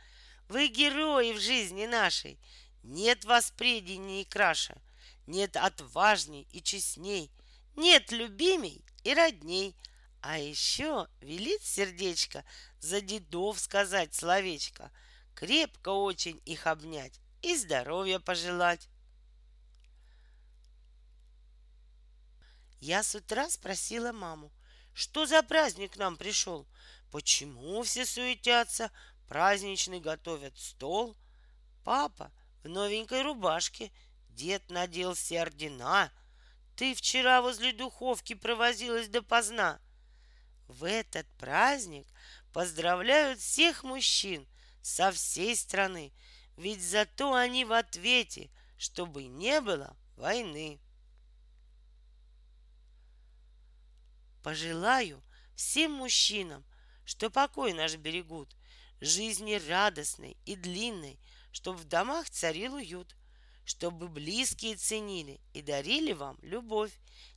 Вы герои в жизни нашей, нет вас преденней и краша, нет отважней и честней, нет любимей и родней — а еще велит сердечко за дедов сказать словечко, крепко очень их обнять и здоровья пожелать. Я с утра спросила маму, что за праздник к нам пришел, почему все суетятся, праздничный готовят стол. Папа в новенькой рубашке, дед надел все ордена. Ты вчера возле духовки провозилась допоздна. В этот праздник поздравляют всех мужчин со всей страны, ведь зато они в ответе, чтобы не было войны. Пожелаю всем мужчинам, что покой наш берегут, жизни радостной и длинной, чтобы в домах царил уют, чтобы близкие ценили и дарили вам любовь,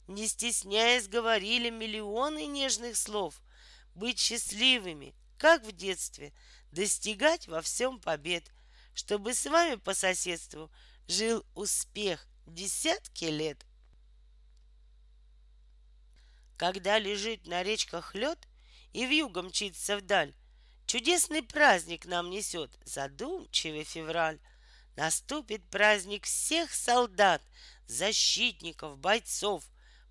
не стесняясь говорили миллионы нежных слов, быть счастливыми, как в детстве, достигать во всем побед, чтобы с вами по соседству жил успех десятки лет. Когда лежит на речках лед и вьюга мчится вдаль, Чудесный праздник нам несет задумчивый февраль. Наступит праздник всех солдат, защитников, бойцов.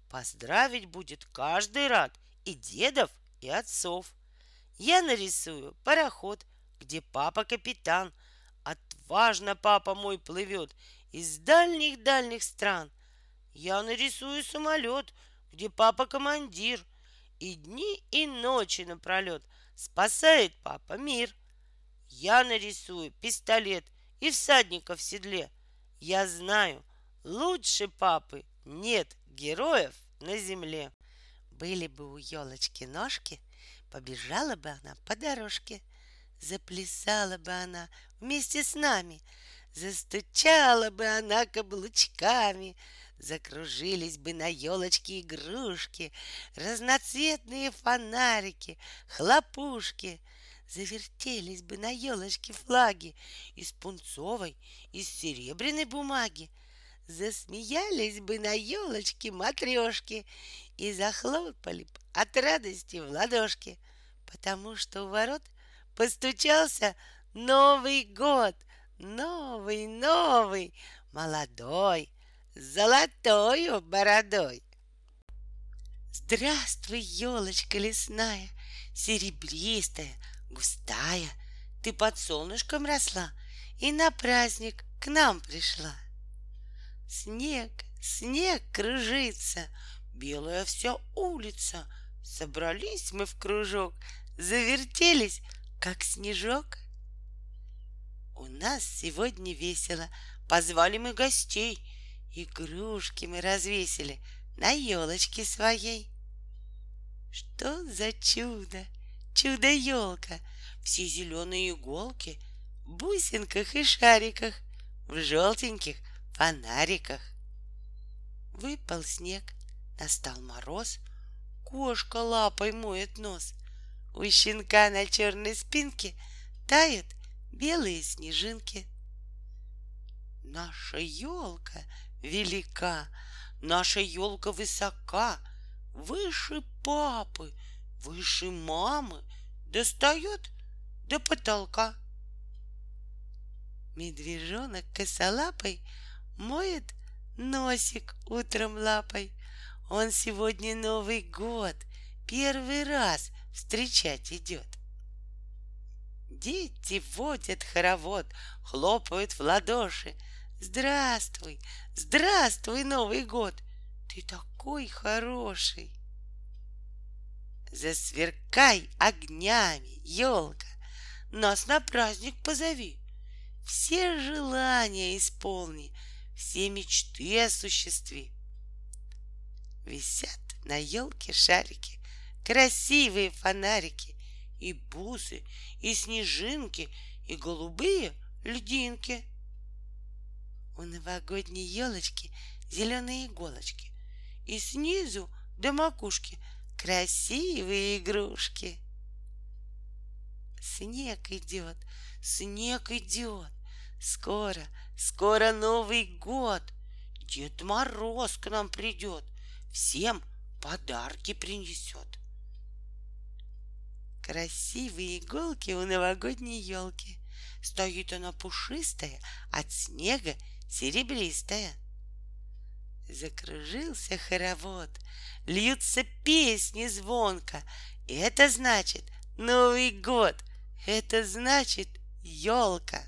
Поздравить будет каждый рад, и дедов, и отцов. Я нарисую пароход, где папа капитан. Отважно папа мой плывет из дальних-дальних стран. Я нарисую самолет, где папа командир. И дни, и ночи напролет — Спасает папа мир. Я нарисую пистолет и всадника в седле. Я знаю, лучше папы нет героев на земле. Были бы у елочки ножки, побежала бы она по дорожке. Заплясала бы она вместе с нами, Застучала бы она каблучками, Закружились бы на елочке игрушки, Разноцветные фонарики, хлопушки. Завертелись бы на елочке флаги Из пунцовой, из серебряной бумаги. Засмеялись бы на елочке матрешки И захлопали б от радости в ладошки, Потому что у ворот постучался Новый год, новый, новый, молодой, золотою бородой. Здравствуй, елочка лесная, серебристая, густая, Ты под солнышком росла и на праздник к нам пришла. Снег, снег кружится, белая вся улица. Собрались мы в кружок, завертелись, как снежок. У нас сегодня весело, позвали мы гостей — Игрушки мы развесили на елочке своей. Что за чудо, чудо-елка, все зеленые иголки в бусинках и шариках, в желтеньких фонариках. Выпал снег, настал мороз, кошка лапой моет нос. У щенка на черной спинке тают белые снежинки. Наша елка велика, наша елка высока, выше папы, выше мамы, достает до потолка. Медвежонок косолапой моет носик утром лапой. Он сегодня Новый год первый раз встречать идет. Дети водят хоровод, хлопают в ладоши — Здравствуй, здравствуй, Новый год! Ты такой хороший! Засверкай огнями, елка, Нас на праздник позови, Все желания исполни, Все мечты осуществи. Висят на елке шарики, Красивые фонарики, И бусы, и снежинки, И голубые льдинки — у новогодней елочки зеленые иголочки, и снизу до макушки красивые игрушки. Снег идет, снег идет, скоро, скоро Новый год. Дед Мороз к нам придет, всем подарки принесет. Красивые иголки у новогодней елки. Стоит она пушистая от снега серебристая. Закружился хоровод, льются песни звонко. Это значит Новый год, это значит елка.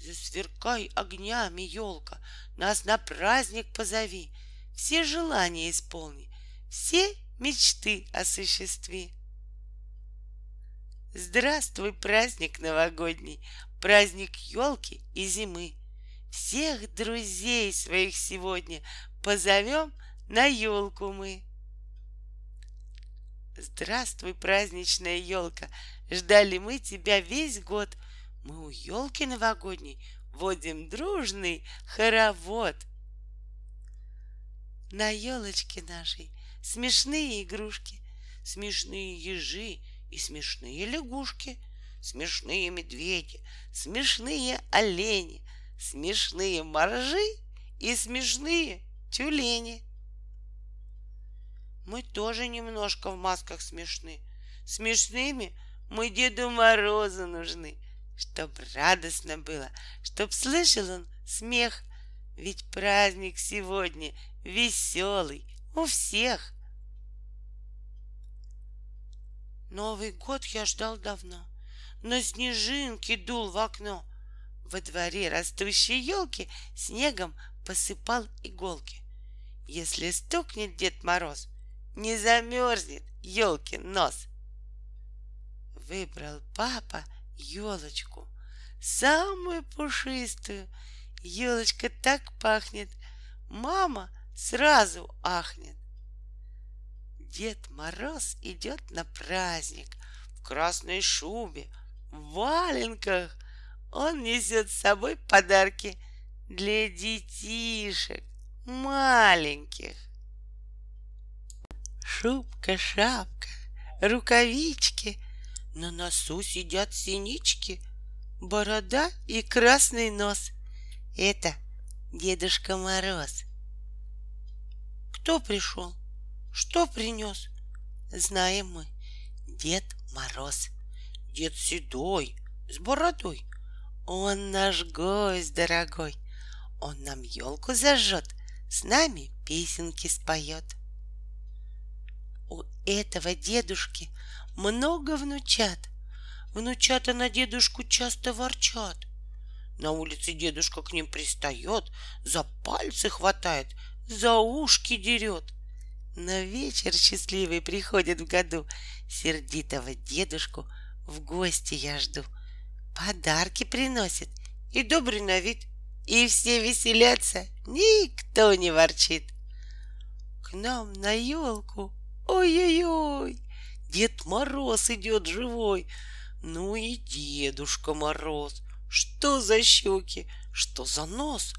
Засверкай огнями, елка, нас на праздник позови, все желания исполни, все мечты осуществи. Здравствуй, праздник новогодний, праздник елки и зимы. Всех друзей своих сегодня позовем на елку мы. Здравствуй, праздничная елка, Ждали мы тебя весь год. Мы у елки новогодней водим дружный хоровод. На елочке нашей смешные игрушки, смешные ежи и смешные лягушки, смешные медведи, смешные олени, смешные моржи и смешные тюлени. Мы тоже немножко в масках смешны. Смешными мы Деду Морозу нужны, Чтоб радостно было, чтоб слышал он смех, Ведь праздник сегодня веселый у всех. Новый год я ждал давно, но снежинки дул в окно. Во дворе растущей елки снегом посыпал иголки. Если стукнет Дед Мороз, не замерзнет елкин нос. Выбрал папа елочку, самую пушистую. Елочка так пахнет, мама сразу ахнет. Дед Мороз идет на праздник в красной шубе, в валенках. Он несет с собой подарки для детишек маленьких. Шубка, шапка, рукавички, на носу сидят синички, борода и красный нос. Это Дедушка Мороз. Кто пришел? Что принес? Знаем мы, Дед Мороз. Дед седой, с бородой. Он наш гость дорогой. Он нам елку зажжет, с нами песенки споет. У этого дедушки много внучат. Внучата на дедушку часто ворчат. На улице дедушка к ним пристает, за пальцы хватает, за ушки дерет. На вечер счастливый приходит в году, сердитого дедушку в гости я жду. Подарки приносит и добрый на вид, и все веселятся, никто не ворчит. К нам на елку Ой-ой-ой, Дед Мороз идет живой. Ну и Дедушка Мороз. Что за щеки, что за нос?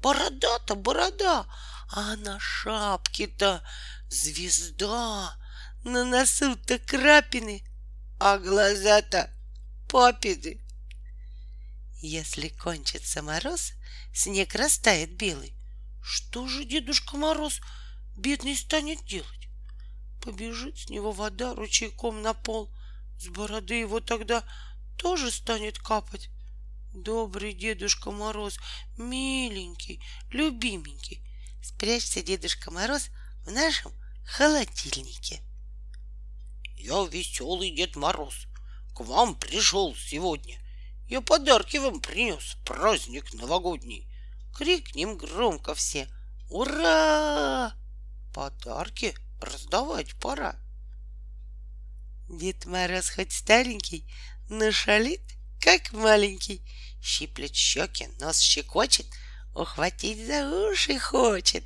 Борода-то борода, а на шапке-то звезда. На носу-то крапины, а глаза-то папины. Если кончится мороз, снег растает белый. Что же Дедушка Мороз бедный станет делать? Побежит с него вода ручейком на пол. С бороды его тогда тоже станет капать. Добрый Дедушка Мороз, миленький, любименький, спрячься, Дедушка Мороз, в нашем холодильнике. Я веселый Дед Мороз, к вам пришел сегодня. Я подарки вам принес, праздник новогодний. Крикнем громко все. Ура! Подарки раздавать пора. Дед Мороз хоть старенький, но шалит, как маленький. Щиплет щеки, нос щекочет, ухватить за уши хочет.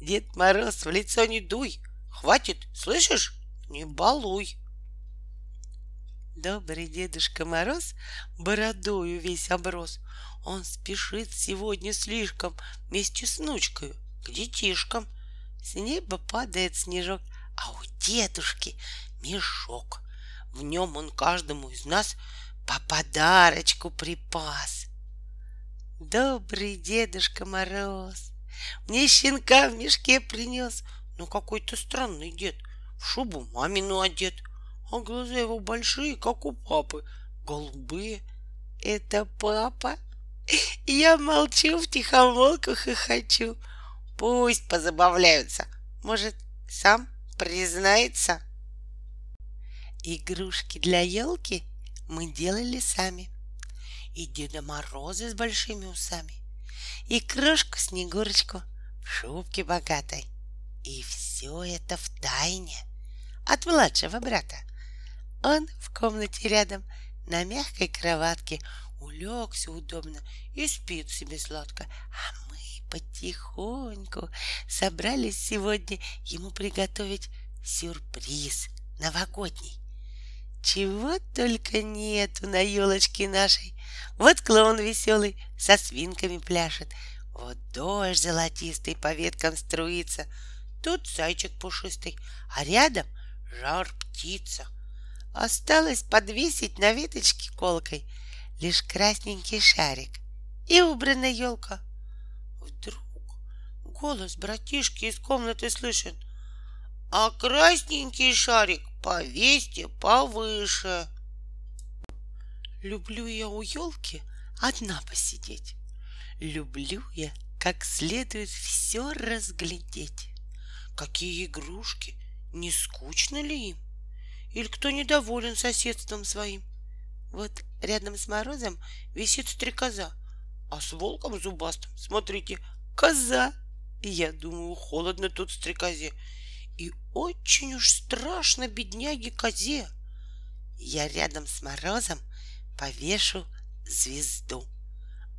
Дед Мороз в лицо не дуй, хватит, слышишь? Не балуй. Добрый Дедушка Мороз бородою весь оброс. Он спешит сегодня слишком вместе с внучкой к детишкам — с неба падает снежок, а у дедушки мешок. В нем он каждому из нас по подарочку припас. Добрый Дедушка Мороз мне щенка в мешке принес, но какой-то странный дед, в шубу мамину одет, а глаза его большие, как у папы, голубые. Это папа? Я молчу, в тихомолку хохочу. Пусть позабавляются. Может, сам признается? Игрушки для елки мы делали сами. И Деда Мороза с большими усами, и крошку Снегурочку в шубке богатой. И все это в тайне от младшего брата. Он в комнате рядом на мягкой кроватке улегся удобно и спит себе сладко, а потихоньку собрались сегодня ему приготовить сюрприз новогодний. Чего только нету на елочке нашей. Вот клоун веселый со свинками пляшет. Вот дождь золотистый по веткам струится. Тут зайчик пушистый, а рядом жар птица. Осталось подвесить на веточке колкой лишь красненький шарик и убрана елка. Вдруг голос братишки из комнаты слышен. А красненький шарик повесьте повыше. Люблю я у елки одна посидеть. Люблю я как следует все разглядеть. Какие игрушки, не скучно ли им? Или кто недоволен соседством своим? Вот рядом с морозом висит стрекоза, а с волком зубастым, смотрите, коза. Я думаю, холодно тут стрекозе, и очень уж страшно бедняге козе. Я рядом с морозом повешу звезду,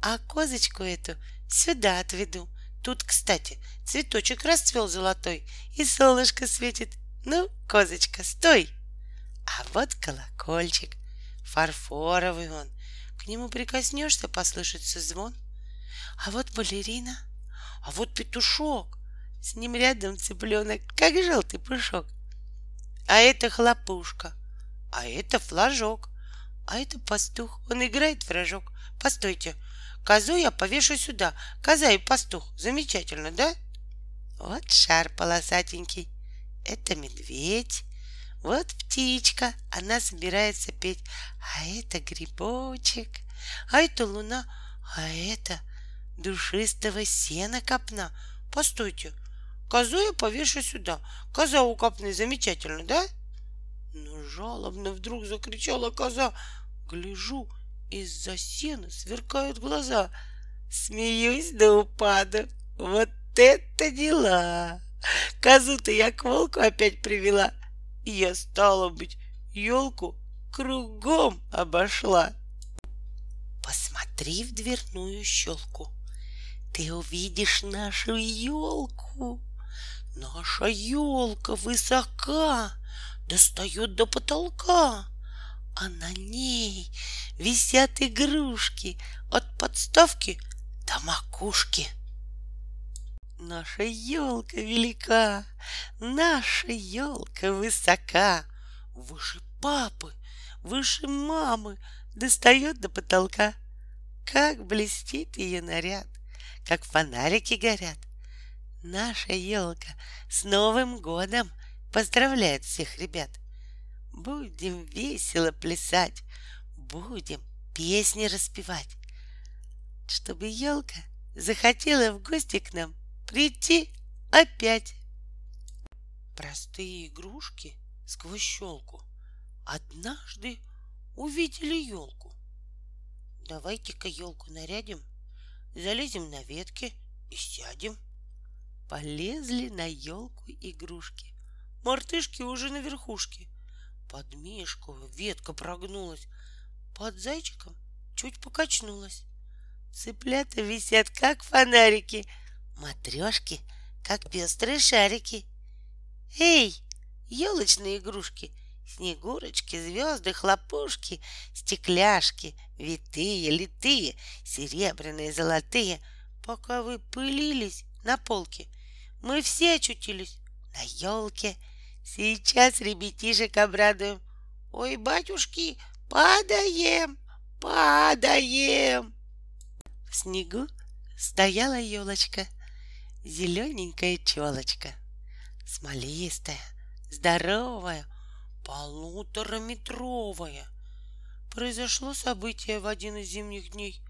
а козочку эту сюда отведу. Тут, кстати, цветочек расцвел золотой, и солнышко светит. Ну, козочка, стой! А вот колокольчик, фарфоровый он. Нему прикоснешься, послышится звон. А вот балерина, а вот петушок. С ним рядом цыпленок, как желтый пушок. А это хлопушка, а это флажок, а это пастух, он играет в рожок. Постойте, козу я повешу сюда, коза и пастух. Замечательно, да? Вот шар полосатенький, это медведь, вот птичка, она собирается петь, а это грибочек, а это луна, а это душистого сена копна. Постойте, козу я повешу сюда. Коза у копны замечательно, да? Но жалобно вдруг закричала коза. Гляжу, из-за сена сверкают глаза. Смеюсь до упаду. Вот это дела! Козу-то я к волку опять привела. И я, стала быть, елку кругом обошла. Посмотри в дверную щелку. Ты увидишь нашу елку. Наша елка высока, достает до потолка, а на ней висят игрушки от подставки до макушки. Наша елка велика, наша елка высока, выше папы, выше мамы, достает до потолка. Как блестит ее наряд, как фонарики горят. Наша елка с Новым годом поздравляет всех ребят. Будем весело плясать, будем песни распевать, чтобы елка захотела в гости к нам прийти опять. Простые игрушки сквозь щелку однажды увидели елку. Давайте-ка елку нарядим, залезем на ветки и сядем. Полезли на елку игрушки. Мартышки уже на верхушке. Под мишку ветка прогнулась, под зайчиком чуть покачнулась. Цыплята висят, как фонарики — матрешки, как пестрые шарики. Эй, елочные игрушки, снегурочки, звезды, хлопушки, стекляшки, витые, литые, серебряные, золотые, пока вы пылились на полке, мы все очутились на елке. Сейчас ребятишек обрадуем. Ой, батюшки, падаем, падаем. В снегу стояла елочка — зелененькая челочка, смолистая, здоровая, полутораметровая. Произошло событие в один из зимних дней.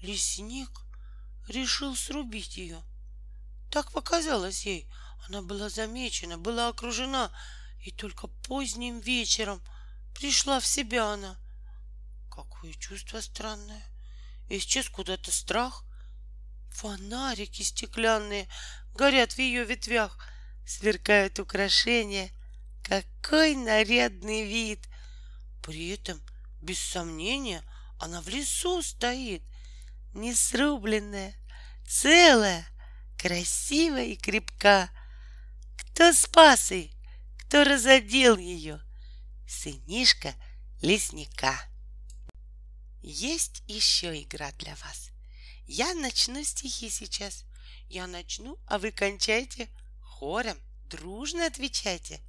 Лесник решил срубить ее. Так показалось ей. Она была замечена, была окружена, и только поздним вечером пришла в себя она. Какое чувство странное. Исчез куда-то страх, Фонарики стеклянные горят в ее ветвях, сверкают украшения. Какой нарядный вид! При этом, без сомнения, она в лесу стоит, не срубленная, целая, красивая и крепка. Кто спас ее? Кто разодел ее? сынишка лесника. Есть еще игра для вас. Я начну стихи сейчас. Я начну, а вы кончайте хором, дружно отвечайте.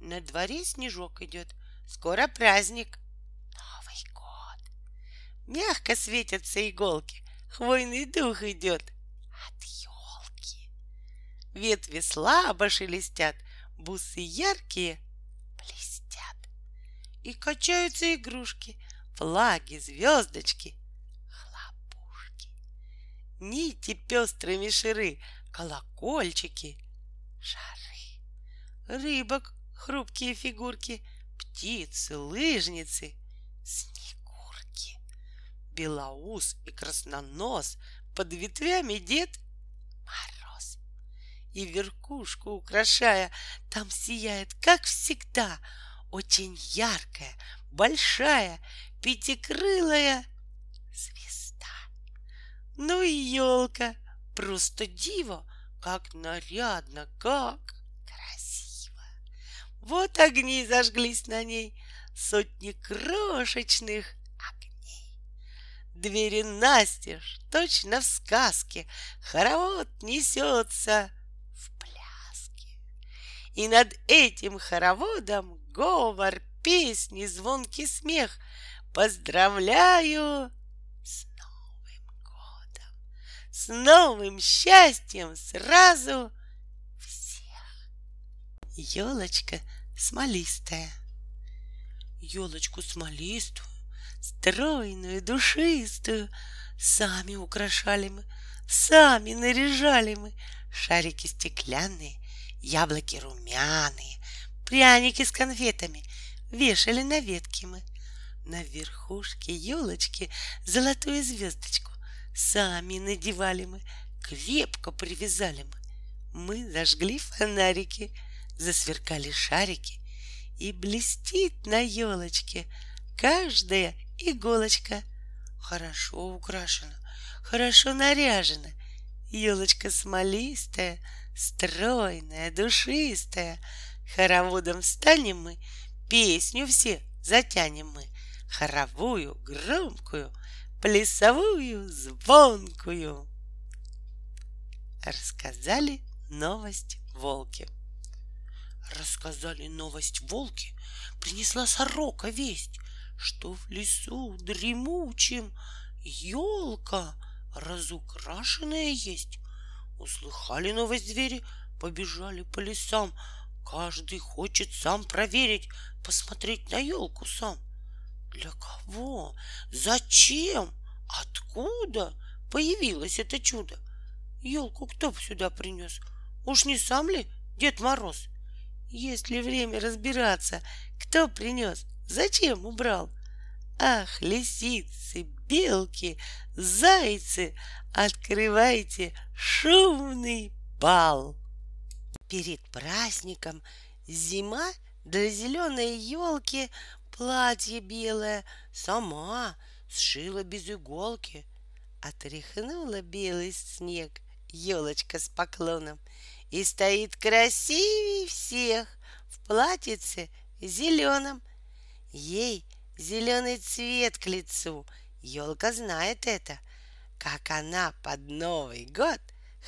На дворе снежок идет, скоро праздник. Новый год. Мягко светятся иголки, хвойный дух идет от елки. Ветви слабо шелестят, бусы яркие блестят. И качаются игрушки, флаги, звездочки. Нити пестрые мишеры, колокольчики, шары. Рыбок хрупкие фигурки, птицы, лыжницы, снегурки. Белоус и краснонос, под ветвями дед Мороз. И верхушку украшая, там сияет, как всегда, очень яркая, большая, пятикрылая. Ну и елка, просто диво, как нарядно, как красиво. Вот огни зажглись на ней, сотни крошечных огней. Двери настежь, точно в сказке, хоровод несется в пляске. И над этим хороводом говор, песни, звонкий смех. Поздравляю с новым счастьем сразу всех. Елочка смолистая. Елочку смолистую, стройную, душистую, сами украшали мы, сами наряжали мы. Шарики стеклянные, яблоки румяные, пряники с конфетами вешали на ветки мы. На верхушке елочки золотую звездочку сами надевали мы, крепко привязали мы. Мы зажгли фонарики, засверкали шарики, и блестит на елочке каждая иголочка. Хорошо украшена, хорошо наряжена, елочка смолистая, стройная, душистая. Хороводом станем мы, песню все затянем мы, хоровую, громкую, плясовую, звонкую. Рассказали новость волки. Рассказали новость волки, принесла сорока весть, что в лесу дремучем елка разукрашенная есть. Услыхали новость звери, побежали по лесам, Каждый хочет сам проверить, посмотреть на елку сам. Для кого? Зачем? Откуда появилось это чудо? Елку кто сюда принес? Уж не сам ли Дед Мороз? Есть ли время разбираться, кто принес, зачем убрал? Ах, лисицы, белки, зайцы, открывайте шумный бал! Перед праздником зима для зеленой елки платье белое сама сшила без иголки. Отряхнула белый снег елочка с поклоном и стоит красивее всех в платьице зеленом. Ей зеленый цвет к лицу, елка знает это, как она под Новый год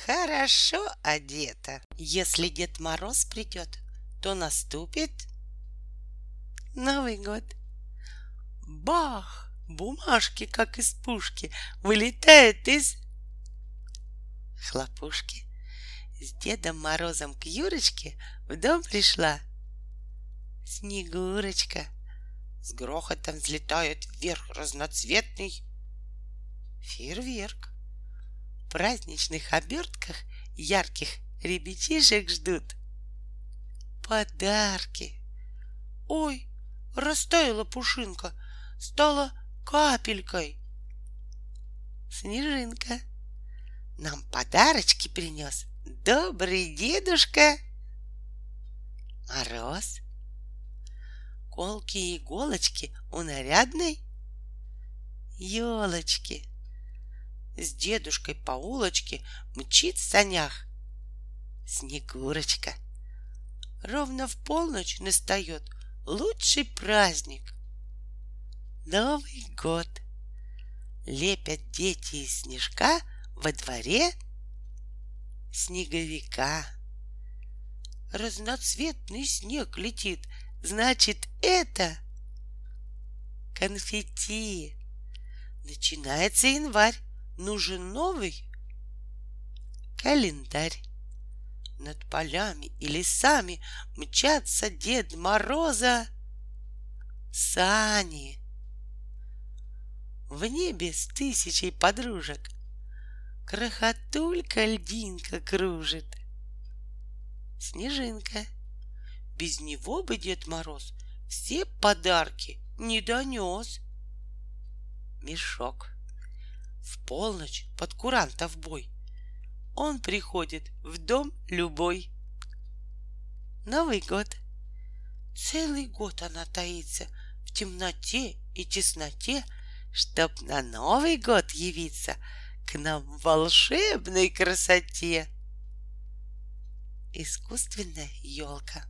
хорошо одета. Если Дед Мороз придет, то наступит Новый год. Бах! Бумажки, как из пушки, вылетают из хлопушки. С Дедом Морозом к Юрочке в дом пришла Снегурочка. С грохотом взлетает вверх разноцветный фейерверк праздничных обертках ярких ребятишек ждут подарки. Ой, растаяла пушинка, стала капелькой. Снежинка нам подарочки принес добрый дедушка Мороз. Колки и иголочки у нарядной елочки — с дедушкой по улочке мчит в санях. Снегурочка ровно в полночь настает, лучший праздник. Новый год. Лепят дети из снежка во дворе снеговика. Разноцветный снег летит, значит, это конфетти. Начинается январь, нужен новый календарь. Над полями и лесами мчатся Дед Мороза сани. В небе с тысячей подружек Крохотулька льдинка кружит. Снежинка. Без него бы Дед Мороз все подарки не донес. Мешок. В полночь под курантов бой Он приходит в дом любой. Новый год. Целый год она таится в темноте и тесноте, Чтоб на Новый год явиться к нам в волшебной красоте. Искусственная елка.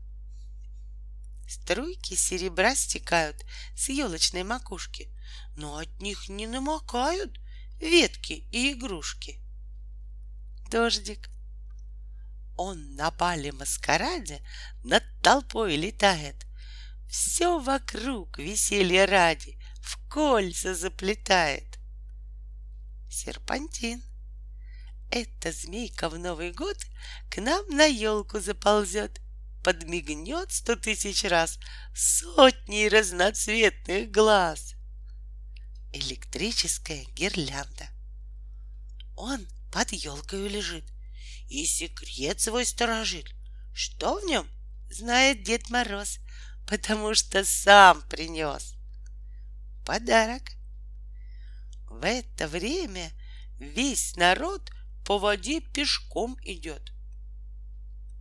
Струйки серебра стекают с елочной макушки, но от них не намокают ветки и игрушки. Дождик. Он на бале маскараде над толпой летает, все вокруг веселья ради в кольца заплетает. Серпантин. Эта змейка в Новый год к нам на елку заползет, подмигнет сто тысяч раз сотни разноцветных глаз. Электрическая гирлянда. Он под елкой лежит и секрет свой сторожит. Что в нем, знает Дед Мороз, потому что сам принес. Подарок — в это время весь народ по воде пешком идет.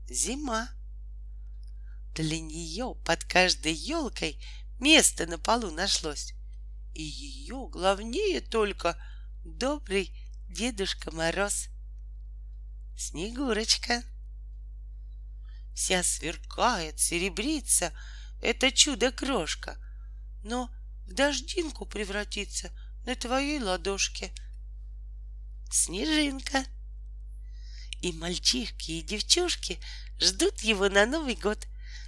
Зима. Для нее под каждой елкой место на полу нашлось. И ее главнее только добрый Дедушка Мороз. Снегурочка. Вся сверкает, серебрится, это чудо-крошка, но в дождинку превратится — на твоей ладошке. Снежинка. И мальчишки, и девчушки ждут его на Новый год,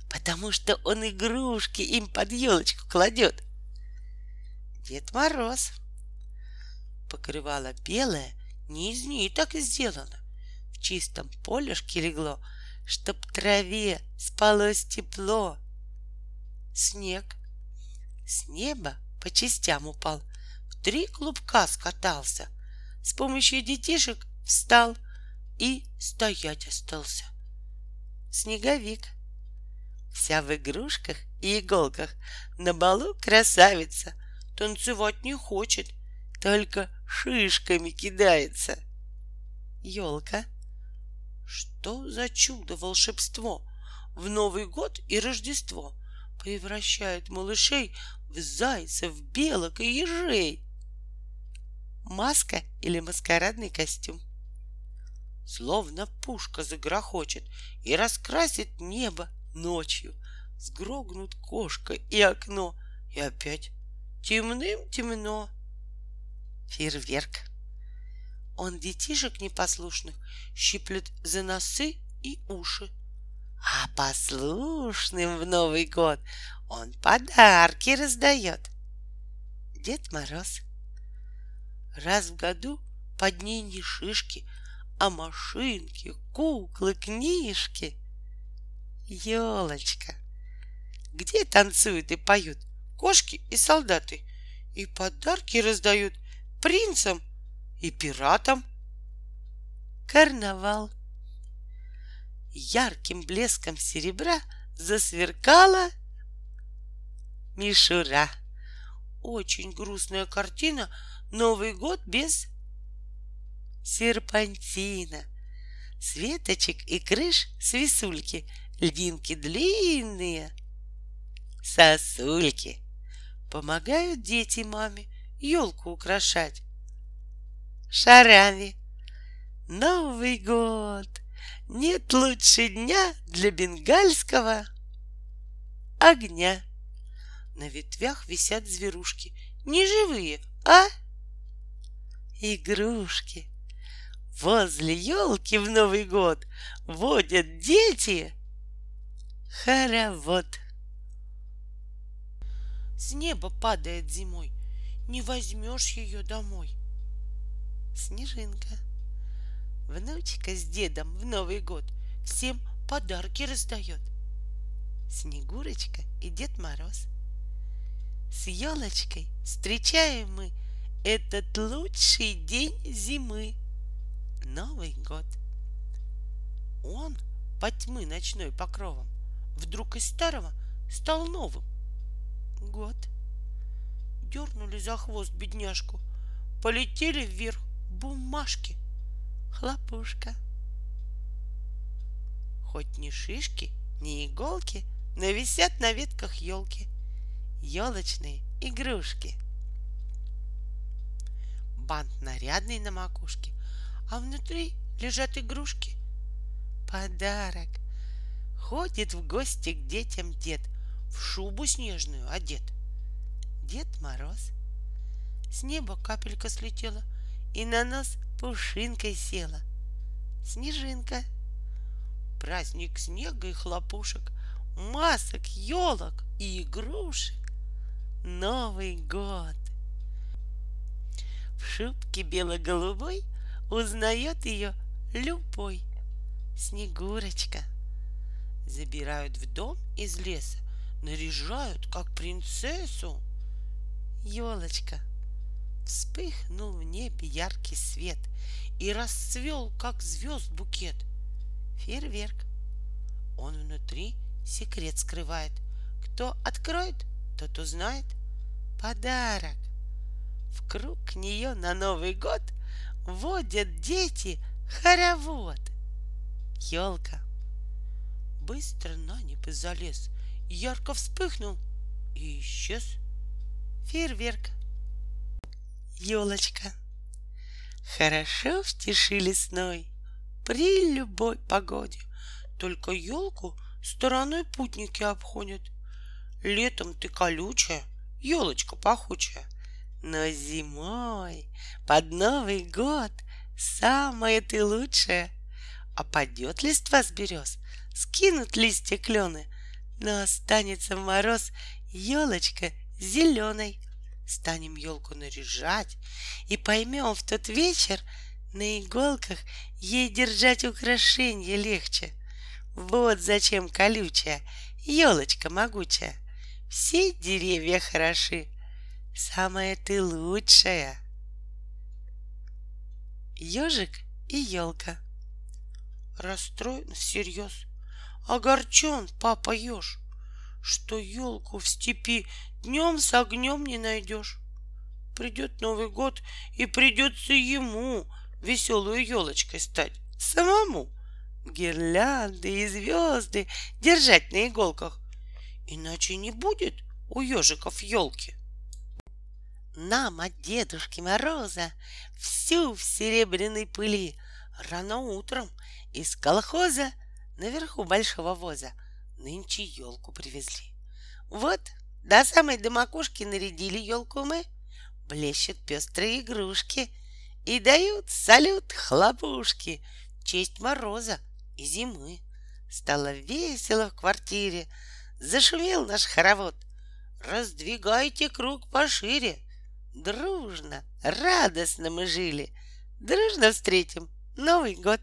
потому что он игрушки им под елочку кладет. Дед Мороз. Покрывало белое, не из ниток сделано. В чистом полюшке легло, чтоб траве спалось тепло. Снег с неба по частям упал — три клубка скатался, с помощью детишек встал и стоять остался. Снеговик. Вся в игрушках и иголках, на балу красавица, танцевать не хочет, только шишками кидается. Елка. Что за чудо волшебство в Новый год и Рождество превращает малышей в зайцев, белок и ежей маска или маскарадный костюм. Словно пушка загрохочет и раскрасит небо ночью. Сгрогнут кошка и окно, и опять темным темно. Фейерверк. Он детишек непослушных щиплет за носы и уши. А послушным в Новый год он подарки раздает. Дед Мороз — Раз в году под ней не шишки, а машинки, куклы, книжки. Елочка, где танцуют и поют кошки и солдаты, и подарки раздают принцам и пиратам. Карнавал. Ярким блеском серебра засверкала мишура. Очень грустная картина — Новый год без серпантина, светочек и крыш свисульки, льдинки длинные, сосульки. Помогают дети маме елку украшать. Шарами. Новый год! Нет лучше дня для бенгальского огня. На ветвях висят зверушки. Не живые, а? Игрушки. Возле елки в Новый год водят дети хоровод. С неба падает зимой, не возьмешь ее домой. Снежинка. Внучка с дедом в Новый год всем подарки раздает. Снегурочка и Дед Мороз. С елочкой встречаем мы этот лучший день зимы. Новый год. Он по тьмы ночной покровом вдруг из старого стал новым. Год. Дернули за хвост бедняжку, полетели вверх бумажки. Хлопушка. Хоть ни шишки, ни иголки, но висят на ветках елки. Елочные игрушки. Бант нарядный на макушке, а внутри лежат игрушки. Подарок. Ходит в гости к детям дед, в шубу снежную одет. Дед Мороз. С неба капелька слетела и на нос пушинкой села. Снежинка. Праздник снега и хлопушек, масок, елок и игрушек. Новый год. В шубке бело-голубой узнает ее любой. Снегурочка. Забирают в дом из леса, наряжают, как принцессу. Елочка. Вспыхнул в небе яркий свет И расцвел, как звезд букет. Фейерверк. Он внутри секрет скрывает. Кто откроет, тот узнает. Подарок. В круг нее на Новый год Водят дети хоровод. Елка. Быстро на небо залез, Ярко вспыхнул и исчез. Фейерверк елочка. Хорошо в тиши лесной, при любой погоде. Только елку стороной путники обходят. Летом ты колючая, елочка пахучая. Но зимой, под Новый год, самая ты лучшая. Опадет листва с берез, скинут листья клены, но останется мороз елочка зеленой станем елку наряжать и поймем в тот вечер на иголках ей держать украшения легче. Вот зачем колючая, елочка могучая. Все деревья хороши, самая ты лучшая. Ежик и елка. Расстроен всерьез, огорчен папа еж, что елку в степи днем с огнем не найдешь. Придет Новый год, и придется ему веселую елочкой стать самому. Гирлянды и звезды держать на иголках. Иначе не будет у ежиков елки. Нам от Дедушки Мороза всю в серебряной пыли рано утром из колхоза наверху большого воза нынче елку привезли. Вот до самой до макушки нарядили елку мы. Блещут пестрые игрушки и дают салют хлопушки в честь мороза и зимы. Стало весело в квартире, зашумел наш хоровод. Раздвигайте круг пошире. Дружно, радостно мы жили. Дружно встретим Новый год.